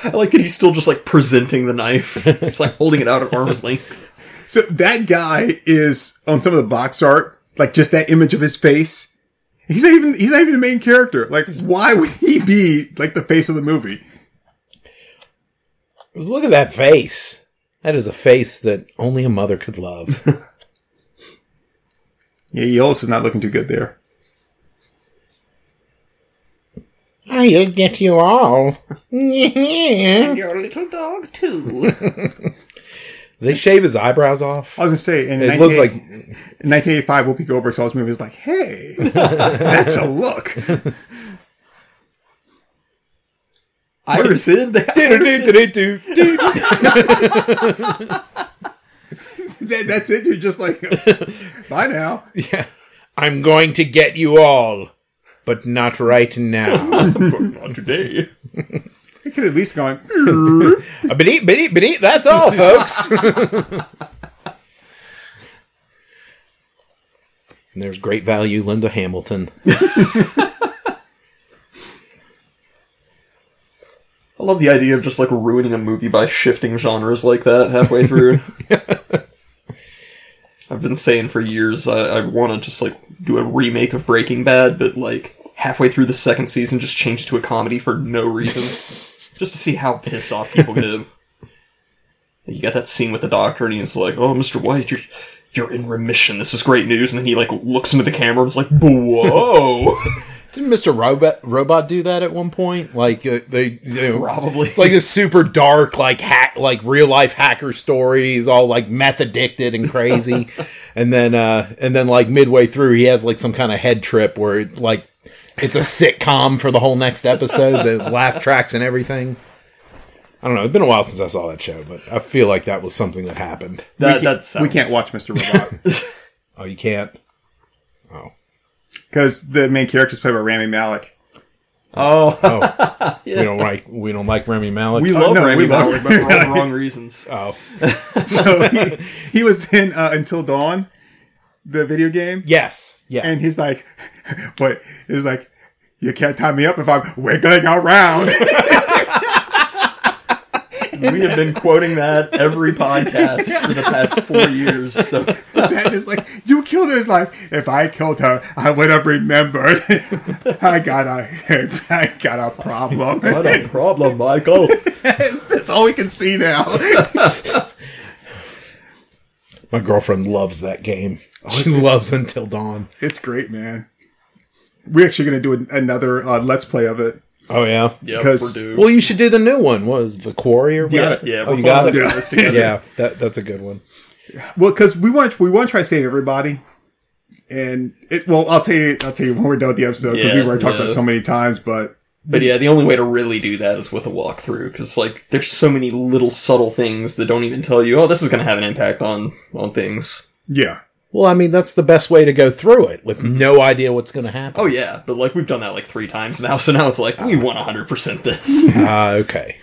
I like that he's still just like presenting the knife. He's like holding it out at arm's length. So that guy is on some of the box art, like just that image of his face. He's not even he's not even the main character. Like, why would he be like the face of the movie? Look at that face. That is a face that only a mother could love. Yeah, Iolaus is not looking too good there. Ah, I'll get you all. they Your little dog too. Shave his eyebrows off. I was gonna say in, It 19, looked like in 1985, Whoopi Goldberg saw this movie. Was like, hey, that's a look. Iris in. That, That- that's it. You're just like, bye now. yeah. I'm going to get you all, but not right now. not today. It could at least gone. Uh, But eat, but eat. That's all, folks. and there's great value, Linda Hamilton. I love the idea of just like ruining a movie by shifting genres like that halfway through. I've been saying for years I, I want to just like do a remake of Breaking Bad, but like halfway through the second season, just change it to a comedy for no reason, just to see how pissed off people get. You got that scene with the doctor, and he's like, "Oh, Mister White, you're you're in remission. This is great news." And then he like looks into the camera and is like, "Whoa!" Didn't Mr. Robot Robot do that at one point? Like uh, they, they Probably. It's like a super dark, like hack, like real life hacker stories, all like meth addicted and crazy, and then uh and then like midway through, he has like some kind of head trip where like it's a sitcom for the whole next episode, the laugh tracks and everything. I don't know. It's been a while since I saw that show, but I feel like that was something that happened. that, we, can't, sounds... we can't watch Mr. Robot Oh, you can't. Oh, because the main character is played by Rami Malek. Oh, oh, we don't like we don't like Rami Malek. we love no, Rami we love Malek, but for all the wrong reasons. oh, So he, he was in uh, Until Dawn, the video game, yes, yeah. and he's like, "But it's like, you can't tie me up if I'm wiggling around." we have been quoting that every podcast for the past four years. So that is like, "You killed her." It's like, if I killed her, I would have remembered. I got a, I got a problem. what a problem, Michael. That's all we can see now. My girlfriend loves that game. Oh, she loves Until Dawn. It's great, man. We're actually going to do an- another uh, let's play of it. Oh yeah. Yep, 'Cause- Purdue. Well, you should do the new one. Was the Quarry or Yeah, whatever? yeah, Oh, we're you got putting it. this together. Yeah, that that's a good one. Well, because we want we want to try to save everybody, and it. Well, I'll tell you. I'll tell you when we're done with the episode because Yeah, we were talking about so many times. But But yeah, the only way to really do that is with a walkthrough, because like there's so many little subtle things that don't even tell you, oh, this is going to have an impact on on things. yeah, Well, I mean, that's the best way to go through it with no idea what's going to happen. Oh yeah, but like we've done that like three times now, so now it's like we want 100 percent this. Ah, okay.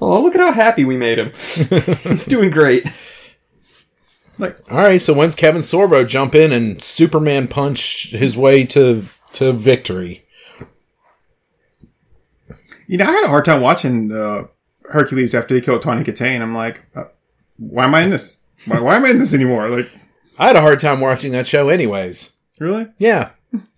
oh, look at how happy we made him. He's doing great. like All right. So when's Kevin Sorbo jump in and Superman punch his way to to victory? You know, I had a hard time watching uh, Hercules after he killed Tawny Kitaen. I'm like, uh, why am I in this? Why, why am I in this anymore? Like, I had a hard time watching that show, anyways. really? Yeah,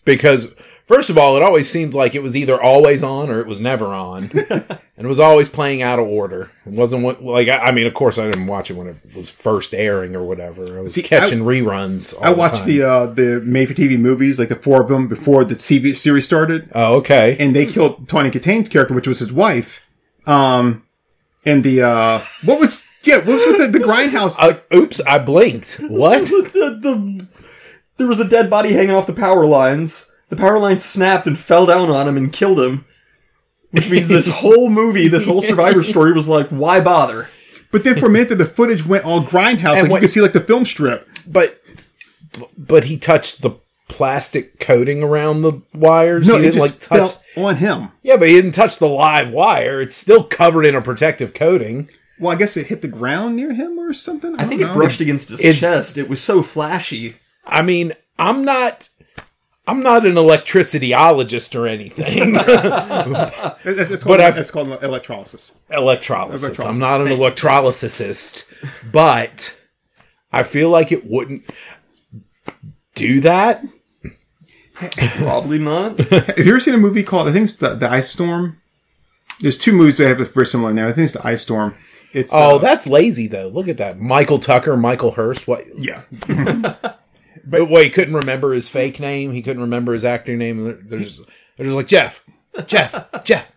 because first of all, it always seemed like it was either always on or it was never on, and it was always playing out of order. It wasn't what, like I, I mean, of course, I didn't watch it when it was first airing or whatever. I was See, catching reruns. All I watched time. the uh, the made for TV movies, like the four of them before the TV series started, Oh, okay. and they killed Tawny Kitaen's character, which was his wife. Um, and the uh, what was yeah, what was with the, the grindhouse? Uh, oops, I blinked. What? the, the, there was a dead body hanging off the power lines. The power line snapped and fell down on him and killed him. Which means this whole movie, this whole Survivor story was like, why bother? But then for a minute, the footage went all grindhouse, like what- you could see like the film strip. But but he touched the plastic coating around the wires. No, he it didn't just like touch. fell on him. Yeah, but he didn't touch the live wire. It's still covered in a protective coating. Well, I guess it hit the ground near him or something. I, I think don't it brushed against his it's- chest. It was so flashy. I mean, I'm not. I'm not an electricityologist or anything. It's, it's called, But it's called electrolysis. electrolysis. Electrolysis. I'm not an electrolysist, but I feel like it wouldn't do that. Probably not. Have you ever seen a movie called? I think it's the, the Ice Storm. There's two movies that have a very similar now. I think it's the Ice Storm. It's Oh, uh, that's lazy though. Look at that. Michael Tucker, Michael Hurst. What? yeah. But wait, he couldn't remember his fake name. He couldn't remember his acting name. They're they're just, they're just like Jeff, Jeff, Jeff,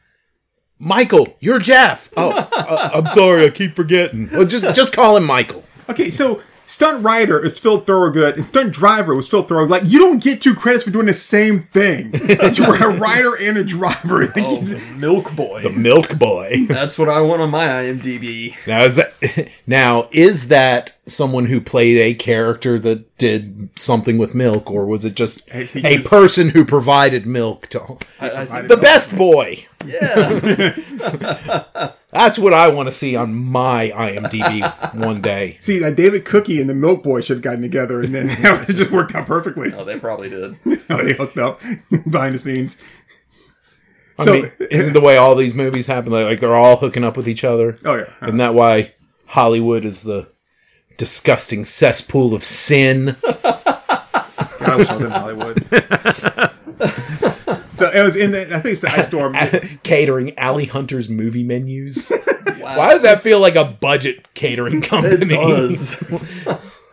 Michael. You're Jeff. Oh, uh, I'm sorry. I keep forgetting. Well, just just call him Michael. Okay, so stunt rider is Phil Thorogood and stunt driver was Phil Thorogood. Like you don't get two credits for doing the same thing. you were a rider and a driver. Like, Oh, you- Milk Boy. The milk Boy. That's what I want on my IMDb. Now is that now is that someone who played a character that did something with milk, or was it just he a just- person who provided milk to the best boy? Yeah. That's what I want to see on my IMDb one day. See, uh, David Cookie and the Milk Boy should have gotten together, and then it just worked out perfectly. oh, they probably did. oh, they hooked up behind the scenes. I So- mean, isn't the way all these movies happen? Like, like they're all hooking up with each other. Oh yeah, Isn't that why Hollywood is the disgusting cesspool of sin? God, I wish I was in Hollywood. So it was in the. I think it's the Ice Storm. catering Alley Hunter's movie menus. Why does that feel like a budget catering company?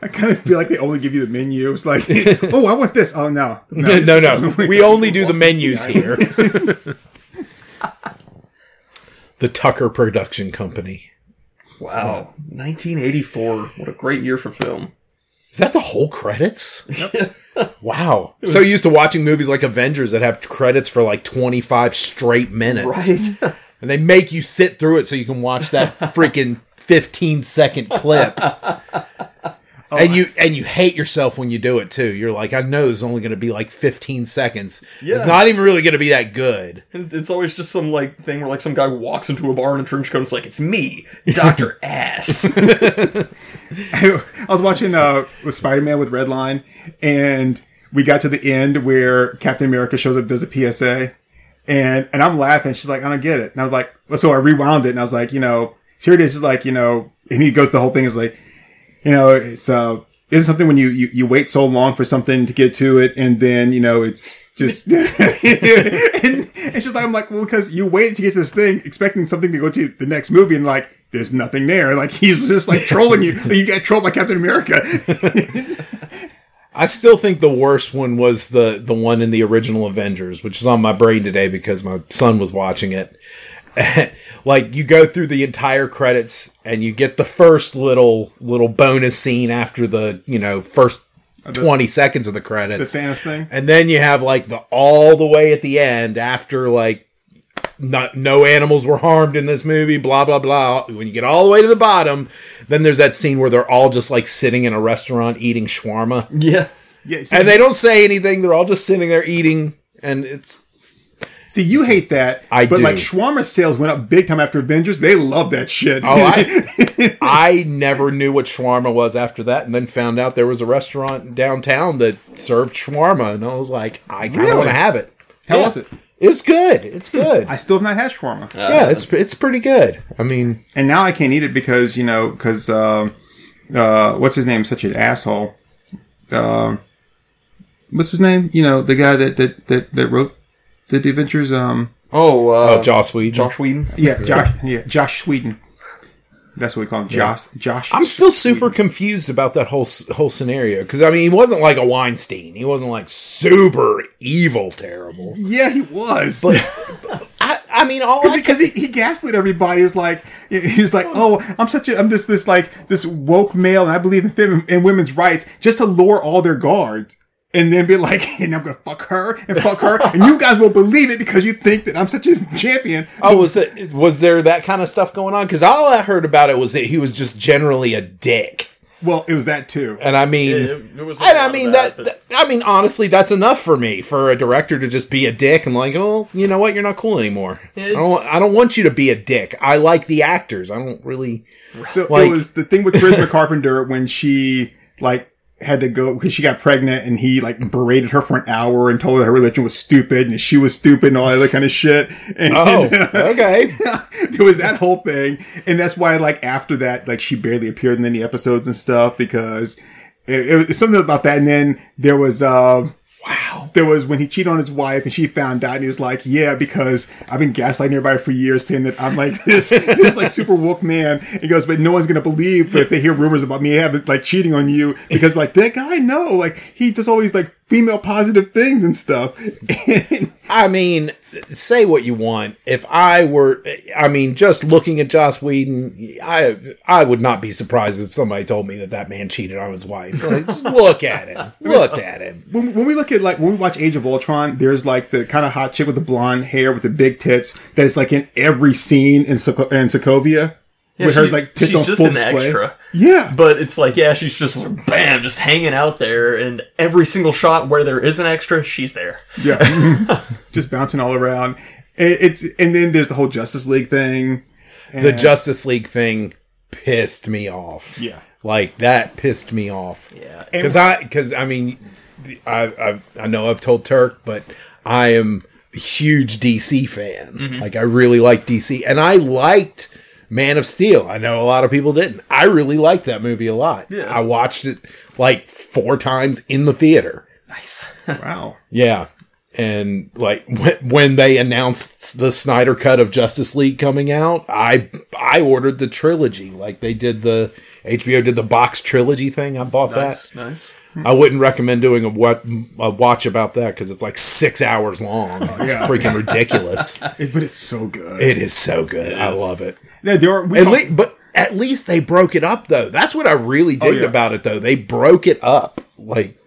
I kind of feel like they only give you the menu. It's like, oh, I want this. Oh no, no, no, no. We only do the menus here. the Tucker Production Company. Wow. 1984. What a great year for film. Is that the whole credits? Wow. So used to watching movies like Avengers that have credits for like 25 straight minutes. Right. And they make you sit through it so you can watch that freaking 15 second clip. And you and you hate yourself when you do it too. You're like, I know this is only going to be like 15 seconds. It's not even really going to be that good. And it's always just some like thing where like some guy walks into a bar in a trench coat and it's like, it's me, Dr. Ass. I was watching uh with Spider Man with Redline, and we got to the end where Captain America shows up, does a PSA, and and I'm laughing. She's like, I don't get it, and I was like, so I rewound it, and I was like, you know, here it is, is like, you know, and he goes, the whole thing is like, you know, it's uh, is something when you, you you wait so long for something to get to it, and then you know it's just and, and she's like, I'm like, well, because you waited to get this thing, expecting something to go to the next movie, and like. There's nothing there. Like he's just like trolling you. Like, you got trolled by Captain America. I still think the worst one was the the one in the original Avengers, which is on my brain today because my son was watching it. like you go through the entire credits and you get the first little little bonus scene after the you know first uh, 20 seconds of the credits the credits Thanos thing. and then you have like the all the way at the end after like no, no animals were harmed in this movie blah blah blah when you get all the way to the bottom then there's that scene where they're all just like sitting in a restaurant eating shawarma yeah. Yeah, and they don't say anything. They're all just sitting there eating, and it's see, you hate that. I but do. like shawarma sales went up big time after Avengers. They love that shit. oh, I I never knew what shawarma was after that, and then found out there was a restaurant downtown that served shawarma, and I was like, I kind of Really? want to have it. How Yeah. was it? It's good. It's good. I still have not had shawarma, yeah, it's it's pretty good. I mean, and now I can't eat it because you know because um, uh, what's his name? Such an asshole. Um, what's his name? You know the guy that that that, that wrote the Avengers. Um, Oh, uh, oh, Joss Whedon. Josh Whedon. yeah, Josh. Yeah, Josh Sweden. That's what we call him. Josh. Josh. I'm still super confused about that whole whole scenario because I mean, he wasn't like a Weinstein. He wasn't like super evil, terrible. yeah, he was. I, I mean, all I because he, he gaslit everybody. Is like he's like, oh, I'm such a I'm this this like this woke male, and I believe in fem- in women's rights, just to lure all their guards, and then be like, and I'm gonna fuck her and fuck her, and you guys will believe it because you think that I'm such a champion. Oh, was it? Was there that kind of stuff going on? Because all I heard about it was that he was just generally a dick, Well, it was that too. and I mean, it- it was and I mean that, that, but- that- I mean, honestly, that's enough for me for a director to just be a dick and like, oh, you know what, you're not cool anymore. I don't, I don't want you to be a dick. I like the actors. I don't really. So Like- it was the thing with Charisma Carpenter when she like had to go because she got pregnant and he like berated her for an hour and told her her religion was stupid and she was stupid and all that other kind of shit. And, Oh, okay. there was that whole thing, and that's why like after that, like she barely appeared in any episodes and stuff because it, it was something about that. And then there was um. Wow. There was when he cheated on his wife and she found out and he was like, yeah, because I've been gaslighting everybody for years saying that I'm like this, this like super woke man. He goes, but no one's to believe if they hear rumors about me having like cheating on you because like that guy, no, like he just always like female positive things and stuff. And I mean, say what you want. If I were, I mean, just looking at Joss Whedon, I I would not be surprised if somebody told me that that man cheated on his wife. Like, just look at him. Uh, look at him. when, when we look at like when we watch Age of Ultron, there's like the kind of hot chick with the blonde hair with the big tits that is like in every scene in, Soko- in Sokovia. Yeah, with her she's- like tits she's on just full an display. extra. Yeah, But it's like, yeah, she's just bam, just hanging out there, and every single shot where there is an extra, she's there. yeah, just bouncing all around. It- It's and then there's the whole Justice League thing. The Justice League thing pissed me off. Yeah. like that pissed me off. Yeah. because I because I mean, I I've, I know I've told Turk, but I am a huge DC fan. Mm-hmm. Like I really like DC, and I liked Man of Steel. I know a lot of people didn't. I really liked that movie a lot. Yeah. I watched it like four times in the theater. Nice. Wow. Yeah. And like when, when they announced the Snyder cut of Justice League coming out, I I ordered the trilogy. Like they did the HBO did the box trilogy thing. I bought nice. that. Nice. I wouldn't recommend doing a, what, a watch about that because it's like six hours long. It's Yeah. freaking ridiculous. It- but it's so good. It is so good. I is. love it. Yeah, there are, At but at least they broke it up though. That's what I really dig yeah. about it though. They broke it up. Like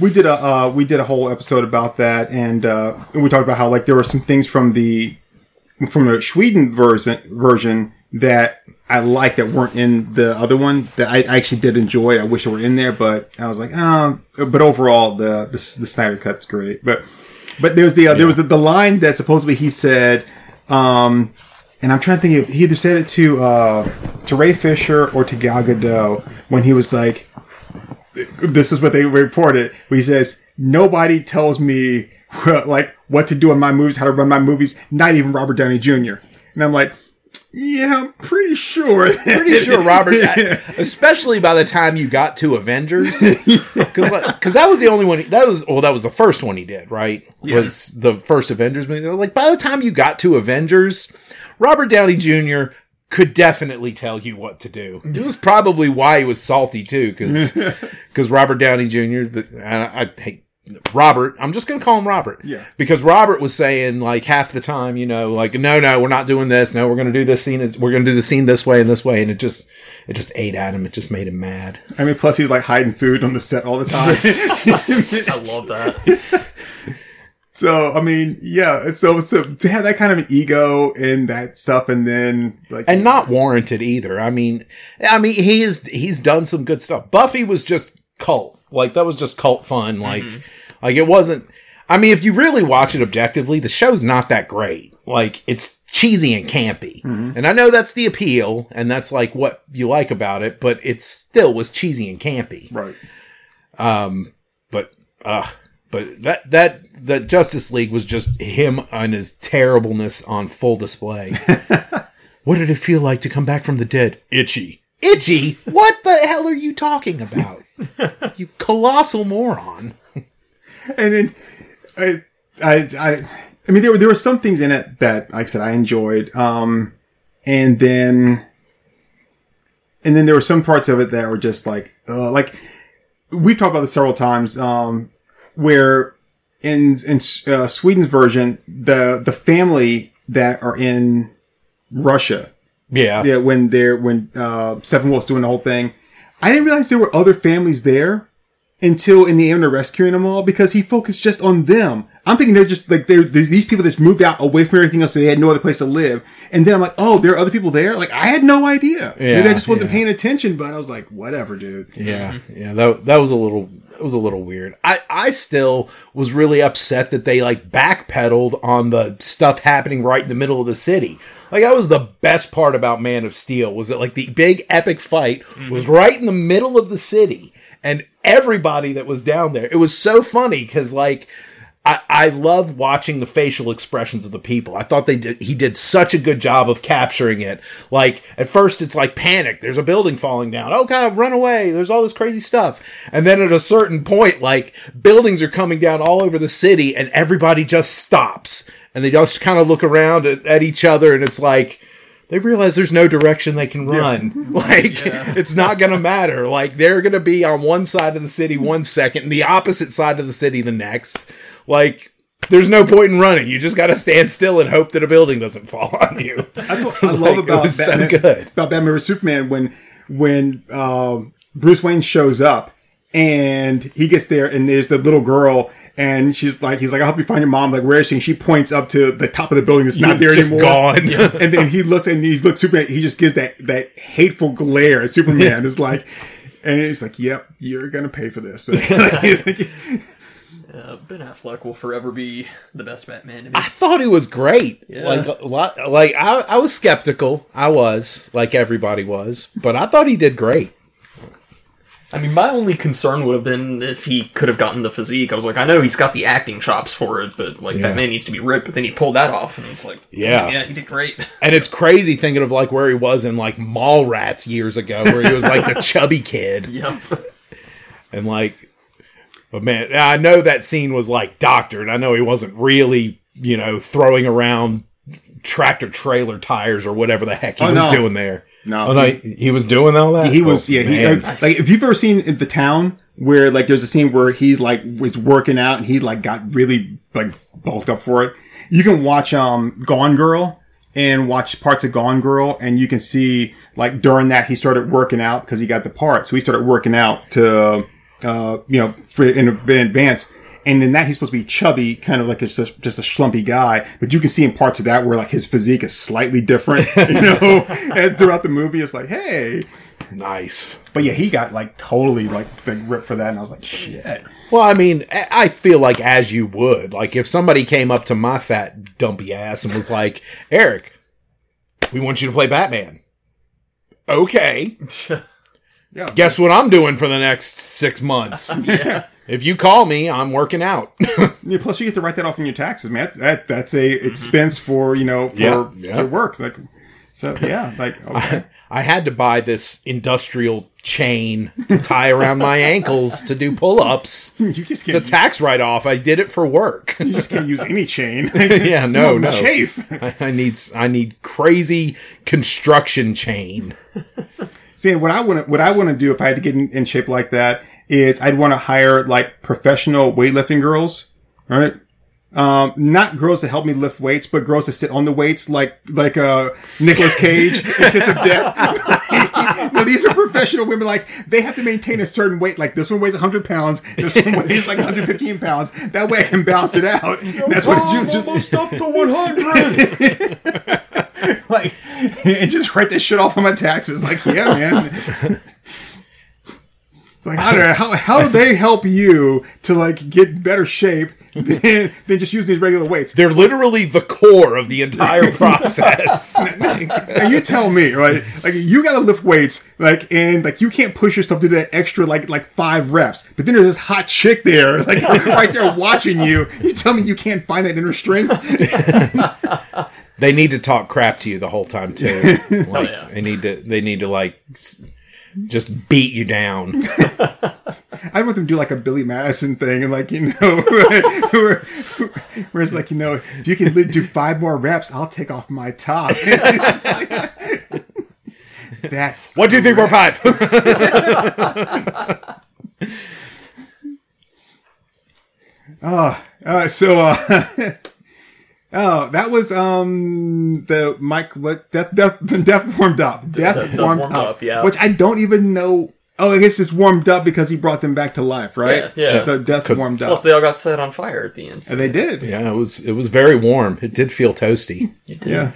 we did a uh, we did a whole episode about that, and uh, and we talked about how like there were some things from the from the Sweden version version that I like that weren't in the other one that I actually did enjoy. I wish they were in there, but I was like, um. But overall, the the, the Snyder cut's great. But but there's the uh, there was the, the line that supposedly he said. Um, and I'm trying to think if he either said it to uh, to Ray Fisher or to Gal Gadot when he was like, this is what they reported. Where he says, "Nobody tells me like what to do in my movies, how to run my movies. Not even Robert Downey Jr." And I'm like, "Yeah, I'm pretty sure." pretty sure Robert, especially by the time you got to Avengers, because that was the only one. That was well, that was the first one he did, right? Was the first Avengers movie? Like by the time you got to Avengers, Robert Downey Jr. could definitely tell you what to do. It was probably why he was salty too, because Robert Downey Jr. But I, I hate. Robert, I'm just gonna call him Robert. Yeah. Because Robert was saying like half the time, you know, like no, no, we're not doing this. No, we're gonna do this scene. We're gonna do the scene this way and this way, and it just, it just ate at him. It just made him mad. I mean, plus he's like hiding food on the set all the time. I love that. so I mean, yeah. So so to have that kind of an ego and that stuff, and then like and not warranted either. I mean, I mean, he is he's done some good stuff. Buffy was just cult, like that was just cult fun. Like, like it wasn't. I mean, if you really watch it objectively, the show's not that great. Like, it's cheesy and campy, and I know that's the appeal, and that's like what you like about it. But it still was cheesy and campy. right. Um, But, uh, but that that that Justice League was just him and his terribleness on full display. what did it feel like to come back from the dead? Itchy. Itchy? What the hell are you talking about? you colossal moron. and then I, I, I, I mean, there were there were some things in it that, like I said, I enjoyed. Um, and then, and then there were some parts of it that were just like, uh, like we've talked about this several times. Um, where in in uh, Sweden's version, the the family that are in Russia Yeah. yeah, when they're when uh Steppenwolf's doing the whole thing. I didn't realize there were other families there until in the end of rescuing them all because he focused just on them. I'm thinking they're just like they're these people that's moved out away from everything else, so they had no other place to live. And then I'm like, oh, there are other people there. Like I had no idea. Maybe I just wasn't yeah. paying attention, but I was like, whatever, dude. Yeah, yeah, that that was a little it was a little weird. I I still was really upset that they like backpedaled on the stuff happening right in the middle of the city. Like that was the best part about Man of Steel was that like the big epic fight mm-hmm. was right in the middle of the city and everybody that was down there. It was so funny cuz like I, I love watching the facial expressions of the people. I thought they did, he did such a good job of capturing it. Like at first it's like panic. There's a building falling down. Oh God, run away. There's all this crazy stuff. And then at a certain point, like buildings are coming down all over the city and everybody just stops and they just kind of look around at, at each other and it's like, they realize there's no direction they can run. Like it's not gonna matter. Like they're gonna be on one side of the city one second, and the opposite side of the city the next. Like there's no point in running. You just gotta stand still and hope that a building doesn't fall on you. That's what I Like, love about was so good. about Batman vs Superman when when uh, Bruce Wayne shows up and he gets there and there's the little girl and she's like he's like I'll help you find your mom like where is she and she points up to the top of the building that's not It's there just anymore gone. and then he looks and he looks Superman he just gives that that hateful glare at Superman it's like and he's like yep you're gonna pay for this Uh, ben Affleck will forever be the best Batman to me. I thought it was great. Yeah. Like a lot, like I, I was skeptical. I was like everybody was, but I thought he did great. I mean, my only concern would have been if he could have gotten the physique. I was like, I know he's got the acting chops for it, but like Yeah. man needs to be ripped. But then he pulled that off, and it's like, Yeah. yeah, he did great. And it's crazy thinking of like where he was in like Mallrats years ago, where he was like the chubby kid, Yep. and like, but man, I know that scene was like doctored. I know he wasn't really, you know, throwing around tractor trailer tires or whatever the heck he Oh, was no. doing there. No. oh, no, he, he was doing all that. He was, Oh, yeah. He, uh, like, if you've ever seen in the town where, like, there's a scene where he's like was working out and he like got really like bulked up for it. You can watch um Gone Girl and watch parts of Gone Girl, and you can see like during that he started working out because he got the part, so he started working out to, uh, you know, for in, in advance. And in that he's supposed to be chubby, kind of like it's just just a schlumpy guy. But you can see in parts of that where like his physique is slightly different, you know. and throughout the movie, it's like, hey, nice. but yeah, he got like totally like, like ripped for that, and I was like, shit. Well, I mean, I feel like as you would, like if somebody came up to my fat dumpy ass and was like, "Eric, we want you to play Batman." Okay. Yeah. Guess what I'm doing for the next six months? If you call me, I'm working out. Yeah, plus, you get to write that off in your taxes, man. That, that that's a expense for you know for Yeah, yeah. your work. Like, so yeah, like okay. I had to buy this industrial chain to tie around my ankles to do pull ups. you just It's can't. a tax write off. I did it for work. you just can't use any chain. yeah, no, no. chafe. I, I need I need crazy construction chain. See, what I want to what I want to do if I had to get in, in shape like that is I'd want to hire like professional weightlifting girls, right? Um, not girls to help me lift weights, but girls to sit on the weights, like like uh Nicolas Cage, in Kiss of Death. no, these are professional women. Like they have to maintain a certain weight. Like this one weighs 100 pounds, this one weighs like 115 pounds. That way I can balance it out. And that's what you just up to 100. like and just write this shit off on my taxes. Like, yeah, man. It's like I don't know how how do they help you to like get better shape than, than just using these regular weights? They're literally the core of the entire process. And you tell me, right? Like you gotta lift weights, like and like you can't push yourself to that extra like like five reps. But then there's this hot chick there, like right there watching you. You tell me you can't find that inner strength. they need to talk crap to you the whole time too. Oh, like yeah. they need to they need to like s- just beat you down. I'd want them to do like a Billy Madison thing and like, you know, where, where it's like, you know, if you can do five more reps, I'll take off my top. Like- that's One, two, three, four, five. all right. so uh oh that was um the Mike what death death the death warmed up death, Death warmed, Warmed up, Up, yeah. which I don't even know oh I guess it's warmed up because he brought them back to life right Yeah, yeah. so death warmed up Plus, they all got set on fire at the end. and they did yeah, it was it was very warm. It did feel toasty. Yeah.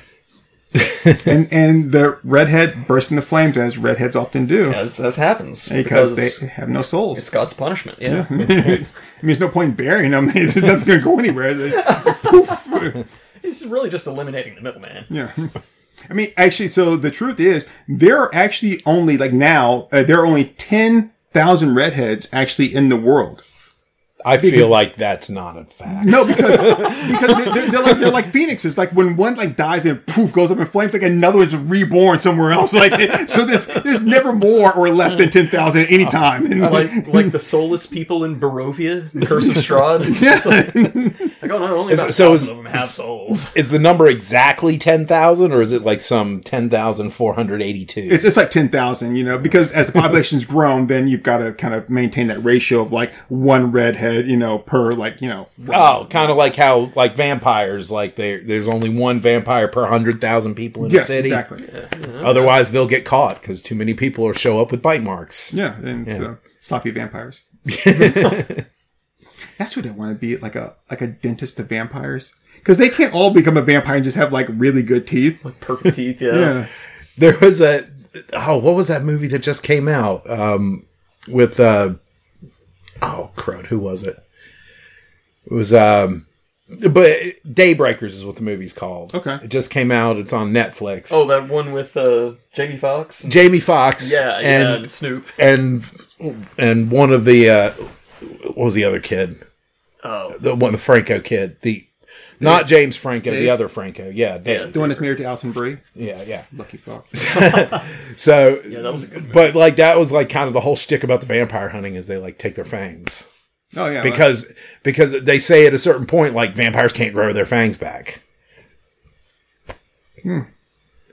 and and the redhead burst into flames as redheads often do as, as happens because they have no souls. it's God's punishment. Yeah, I mean, there's no point in burying them. There's nothing going to go anywhere. They- poof. he's really just eliminating the middleman. Yeah. I mean, actually, so the truth is, there are actually only like now uh, there are only ten thousand redheads actually in the world. I feel like that's not a fact. No, because because they're, they're like they're like phoenixes. Like when one like dies and poof goes up in flames, like another one's reborn somewhere else. Like so, there's there's never more or less than ten thousand at any time. And, like like the soulless people in Barovia, in Curse of Strahd. It's like, like, oh no, only about So so is- of them have souls. Is the number exactly 10,000 or is it like some 10,482? it's it's like ten thousand, you know, because as the population's grown, then you've got to kind of maintain that ratio of like one redhead, you know, per like you know. Oh, kind of like how like vampires, like there there's only one vampire per hundred thousand people in Yes, the city. exactly. Otherwise, they'll get caught because too many people will show up with bite marks. Yeah, and uh, sloppy vampires. That's what I want to be like a like a dentist of vampires because they can't all become a vampire and just have like really good teeth. Like perfect teeth, yeah. Yeah, There was a oh, what was that movie that just came out um, with uh, oh crud, who was it? It was um, but Daybreakers is what the movie's called. Okay. it just came out. It's on Netflix. Oh, that one with uh, Jamie Foxx. Jamie Foxx. Yeah, yeah, and and Snoop. and and one of the uh, what was the other kid? Oh, The one, the Franco kid. The not James Franco, the Dave? other Franco. Yeah, Dave. the one that's married to Alison Brie. Yeah, yeah. Lucky fuck. So yeah, that was a good. Movie. But like that was like kind of the whole shtick about the vampire hunting is they like take their fangs Oh yeah, because because they say at a certain point like vampires can't grow their fangs back. Hmm.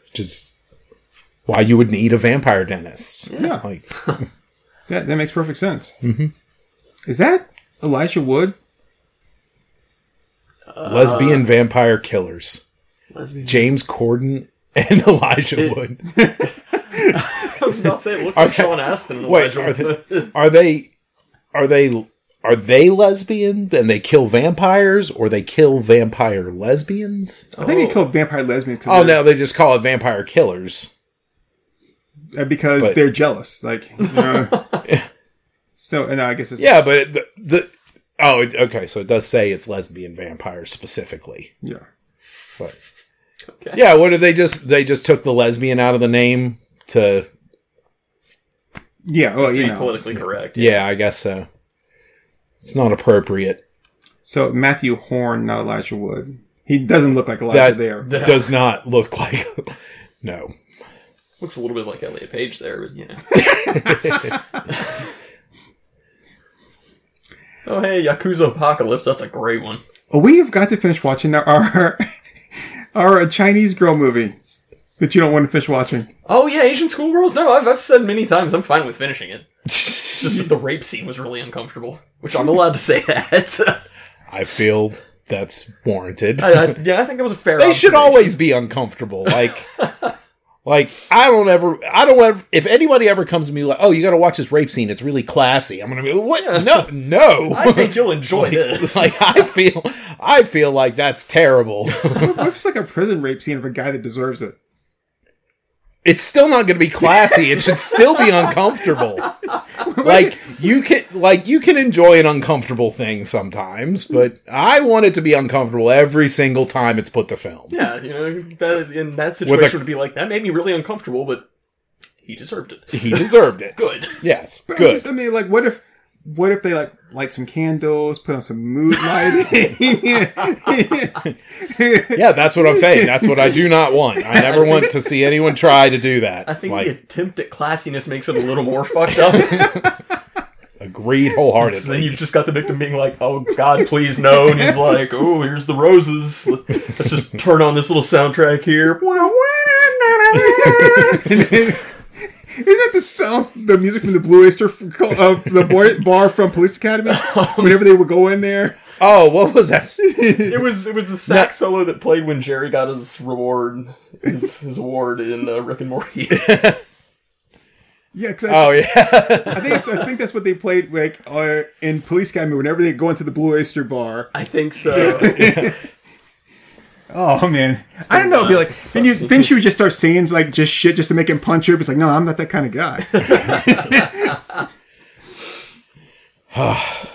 Which is why you would need a vampire dentist. Yeah. Like that that makes perfect sense. Mm-hmm. Is that Elijah Wood? Lesbian vampire killers. Lesbian. James Corden and Elijah Wood. I was about to say it looks Are like they- Sean Astin. And Wait, are they, are they are they are they lesbian and they kill vampires or they kill vampire lesbians? I think they killed vampire lesbians. Oh they're- no, they just call it vampire killers. uh, because But- they're jealous. Like, you know. so, and I guess it's Yeah, but the, the oh okay, so it does say it's lesbian vampires specifically. yeah. But Okay. yeah, what did they just they just took the lesbian out of the name to Yeah, well, to you know. politically correct. yeah, I guess so. It's not appropriate. So Mathew Horne, not Elijah Wood. He doesn't look like Elijah That there. does not look like no. Looks a little bit like Elliot Page there, but you know. oh hey, Yakuza Apocalypse. That's a great one. We have got to finish watching our our, our uh, Chinese girl movie that you don't want to finish watching. Oh yeah, Asian schoolgirls. No, I've I've said many times I'm fine with finishing it. It's just that the rape scene was really uncomfortable, which I'm allowed to say that. I feel that's warranted. I, I, yeah, I think that was a fair. they should always be uncomfortable. Like, like I don't ever, I don't ever. If anybody ever comes to me like, "Oh, you got to watch this rape scene. It's really classy," I'm gonna be, "What? No, no." I think you'll enjoy this. like I feel, I feel like that's terrible. What if it's like a prison rape scene of a guy that deserves it? It's still not going to be classy. It should still be uncomfortable. like you can, like you can enjoy an uncomfortable thing sometimes, but I want it to be uncomfortable every single time it's put to film. yeah, you know, that, in that situation would be like that made me really uncomfortable, but he deserved it. He deserved it. Good. Yes. But I'm Good. just- I mean, like, what if, what if they like light some candles, put on some mood lighting? Yeah, that's what I'm saying. That's what I do not want. I never want to see anyone try to do that. I think like, the attempt at classiness makes it a little more fucked up. agreed So then wholeheartedly. you've just got the victim being like, "Oh God, please no," and he's like, "Oh, here's the roses. Let's, let's just turn on this little soundtrack here." Isn't that the sound, the music from the Blue Oyster, f- uh, the boy, bar from Police Academy? Whenever they would go in there, Oh, what was that? It was it was the sax solo that played when Jerry got his reward, his, his award in uh, Rick and Morty. yeah. 'cause I, Oh, yeah. I think I think that's what they played like uh, in Police Academy. Whenever they go into the Blue Oyster bar, I think so. Oh man, I don't know. It'd be like then you then she would just start saying like just shit just to make him punch her. But it's like no, I'm not that kind of guy.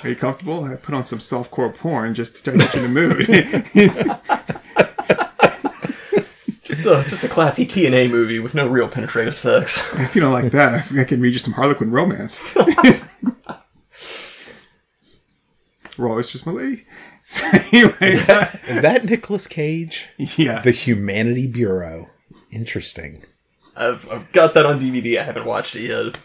Are you comfortable? I put on some softcore porn just to try to get you in the mood. just a just a classy TNA movie with no real penetrative sex. if you don't like that, I think I can read you some Harlequin romance. Raw is just my lady. So anyway, Is that Nicolas Cage? yeah. The Humanity Bureau. Interesting. I've, I've got that on DVD. I haven't watched it yet.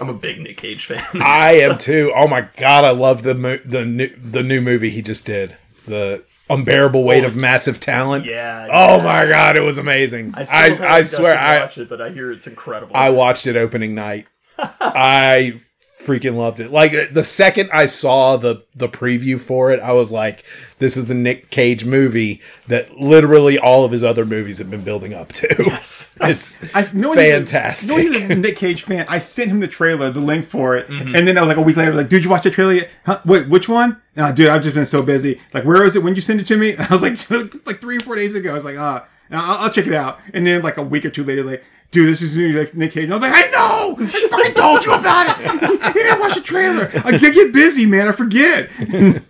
I'm a big Nick Cage fan. I am too. Oh my god, I love the mo- the new the new movie he just did. The unbearable weight of oh, massive talent. yeah. Oh my god, it was amazing. I, still I, I swear to I watch it, but I hear it's incredible. I watched it opening night. I freaking loved it. Like the second I saw the the preview for it, I was like, "This is the Nick Cage movie that literally all of his other movies have been building up to." Yes. it's I, knowing he's a- fantastic. he's a Nick Cage fan, I sent him the trailer, the link for it, and then I was like a week later, like, "Dude, you watch the trailer yet? Huh? Wait, which one?" No, dude, I've just been so busy. Like, where is it? When did you send it to me? I was like, like three or four days ago. I was like, ah, uh, I'll, I'll check it out. And then like a week or two later, like, dude, this is new like Nick Cage. And I was like, I know, I fucking told you about it. You didn't watch the trailer. I get get busy, man. I forget.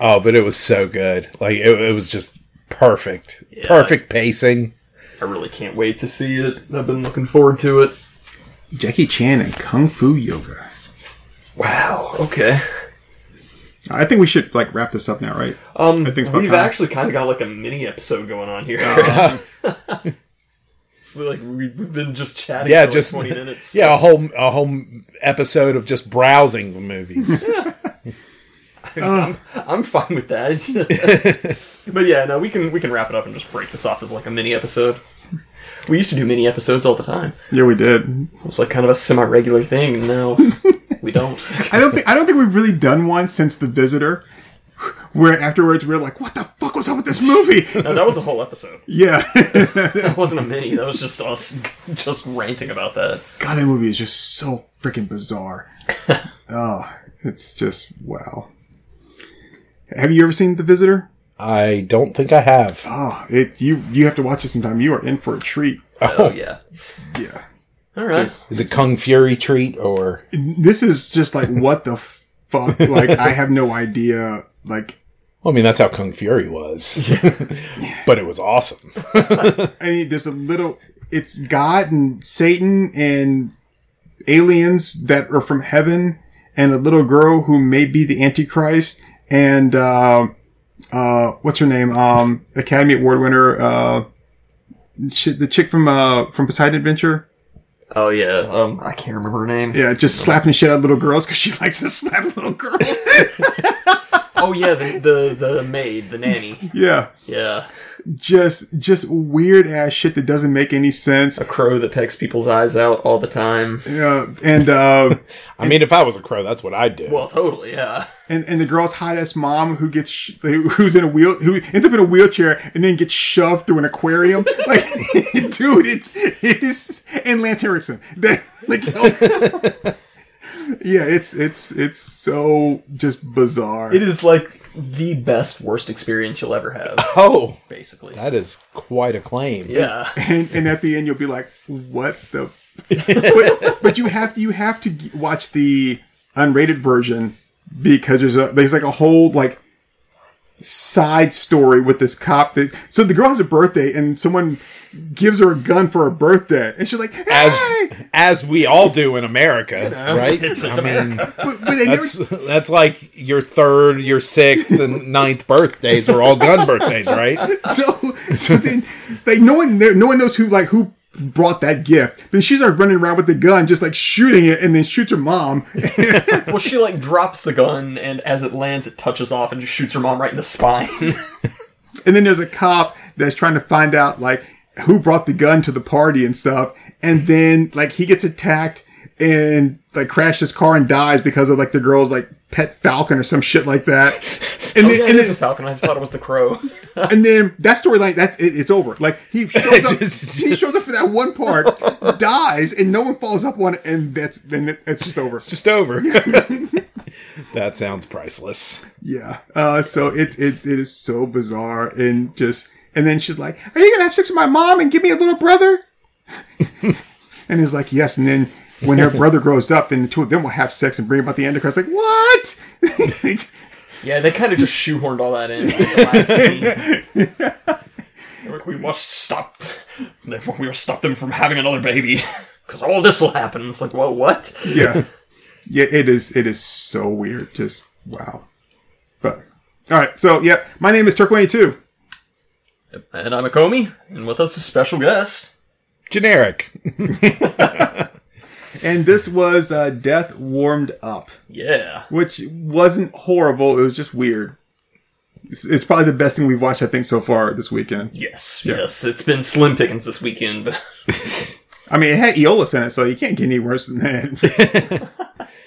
oh, but it was so good. Like it, it was just perfect. Perfect pacing. I really can't wait to see it. I've been looking forward to it. Jackie Chan and Kung Fu Yoga. Wow. Okay. I think we should like wrap this up now, right? Um, I think we've time. actually kind of got like a mini episode going on here. so like we've we've been just chatting. Yeah, for like just twenty minutes. Yeah, a whole a whole episode of just browsing the movies. I'm I'm fine with that. but yeah, no, we can we can wrap it up and just break this off as like a mini episode. We used to do mini episodes all the time. Yeah, we did. It was like kind of a semi-regular thing, and now we don't. I don't think I don't think we've really done one since The Visitor, where afterwards we are like, "What the fuck was up with this movie?" No, that was a whole episode. yeah, That wasn't a mini. That was just us just ranting about that. God, that movie is just so freaking bizarre. oh, it's just wow. Have you ever seen The Visitor? I don't think I have. Oh, it you you have to watch it sometime. You are in for a treat. Oh, oh yeah. Yeah, All right. Is it Kung Fury treat or this is just like what the fuck. Like I have no idea. Like Well, I mean, that's how Kung Fury was. but it was awesome. I mean, there's a little. It's God and Satan and aliens that are from heaven, and a little girl who may be the Antichrist, and uh, uh, what's her name? Um, Academy Award winner. Uh, the chick from uh from Poseidon Adventure. Oh yeah. Um, I can't remember her name. Yeah, just slapping the shit out of little girls because she likes to slap little girls. Oh yeah, the, the the maid, the nanny. yeah, Yeah, just just weird ass shit that doesn't make any sense. a crow that pecks people's eyes out all the time. Yeah, and uh, I mean, if I was a crow, that's what I'd do. Well, totally. Yeah. and and the girl's hot ass mom who gets sh- who's in a wheel who ends up in a wheelchair and then gets shoved through an aquarium. Like, dude, it's it is and Lance Henriksen. That like, oh. Yeah, it's it's it's so just bizarre. It is like the best worst experience you'll ever have, oh, basically. that is quite a claim. Yeah. and and at the end you'll be like, what the? but, but you have to you have to watch the unrated version because there's a there's like a whole like side story with this cop that so the girl has a birthday and someone gives her a gun for her birthday and she's like hey! As as we all do in America, right? It's- it's I mean, but, but they never, that's that's like your third, your sixth, and ninth birthdays are all gun birthdays, right? so so then like no one there no one knows who like who brought that gift then she starts running around with the gun just like shooting it and then shoots her mom Well, she like drops the gun, and as it lands, it touches off and just shoots her mom right in the spine. And then there's a cop that's trying to find out like who brought the gun to the party and stuff. And then like he gets attacked and like crashed his car and dies because of like the girl's like pet falcon or some shit like that. And oh, then, yeah, and, it is a falcon. I thought it was the crow. and then that storyline that's it, it's over. Like he shows up, he shows up for that one part, dies, and no one follows up on it, and that's then it, it's just over. Just over. that sounds priceless. Yeah. Uh, so it, it it is so bizarre and just and then she's like, "Are you gonna have sex with my mom and give me a little brother?" and he's like, "Yes." And then when her brother grows up, then the two of them will have sex and bring about the Antichrist. Like what? yeah, they kind of just shoehorned all that in. Like, the last scene. They're like, we must stop. We must stop them from having another baby because all this will happen. It's like, well, what? yeah. Yeah, it is. It is so weird. Just wow. But all right. So yeah, my name is Turk Too. And I'm a Akomi, and with us a special guest. Generic. And this was uh, Death Warmed Up, Yeah. which wasn't horrible. It was just weird. It's, it's probably the best thing we've watched, I think, so far this weekend. Yes, yes. It's been slim pickings this weekend, but I mean, it had Iolaus in it, so you can't get any worse than that.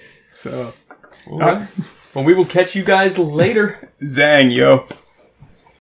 so, well, we will catch you guys later. Zang, yo.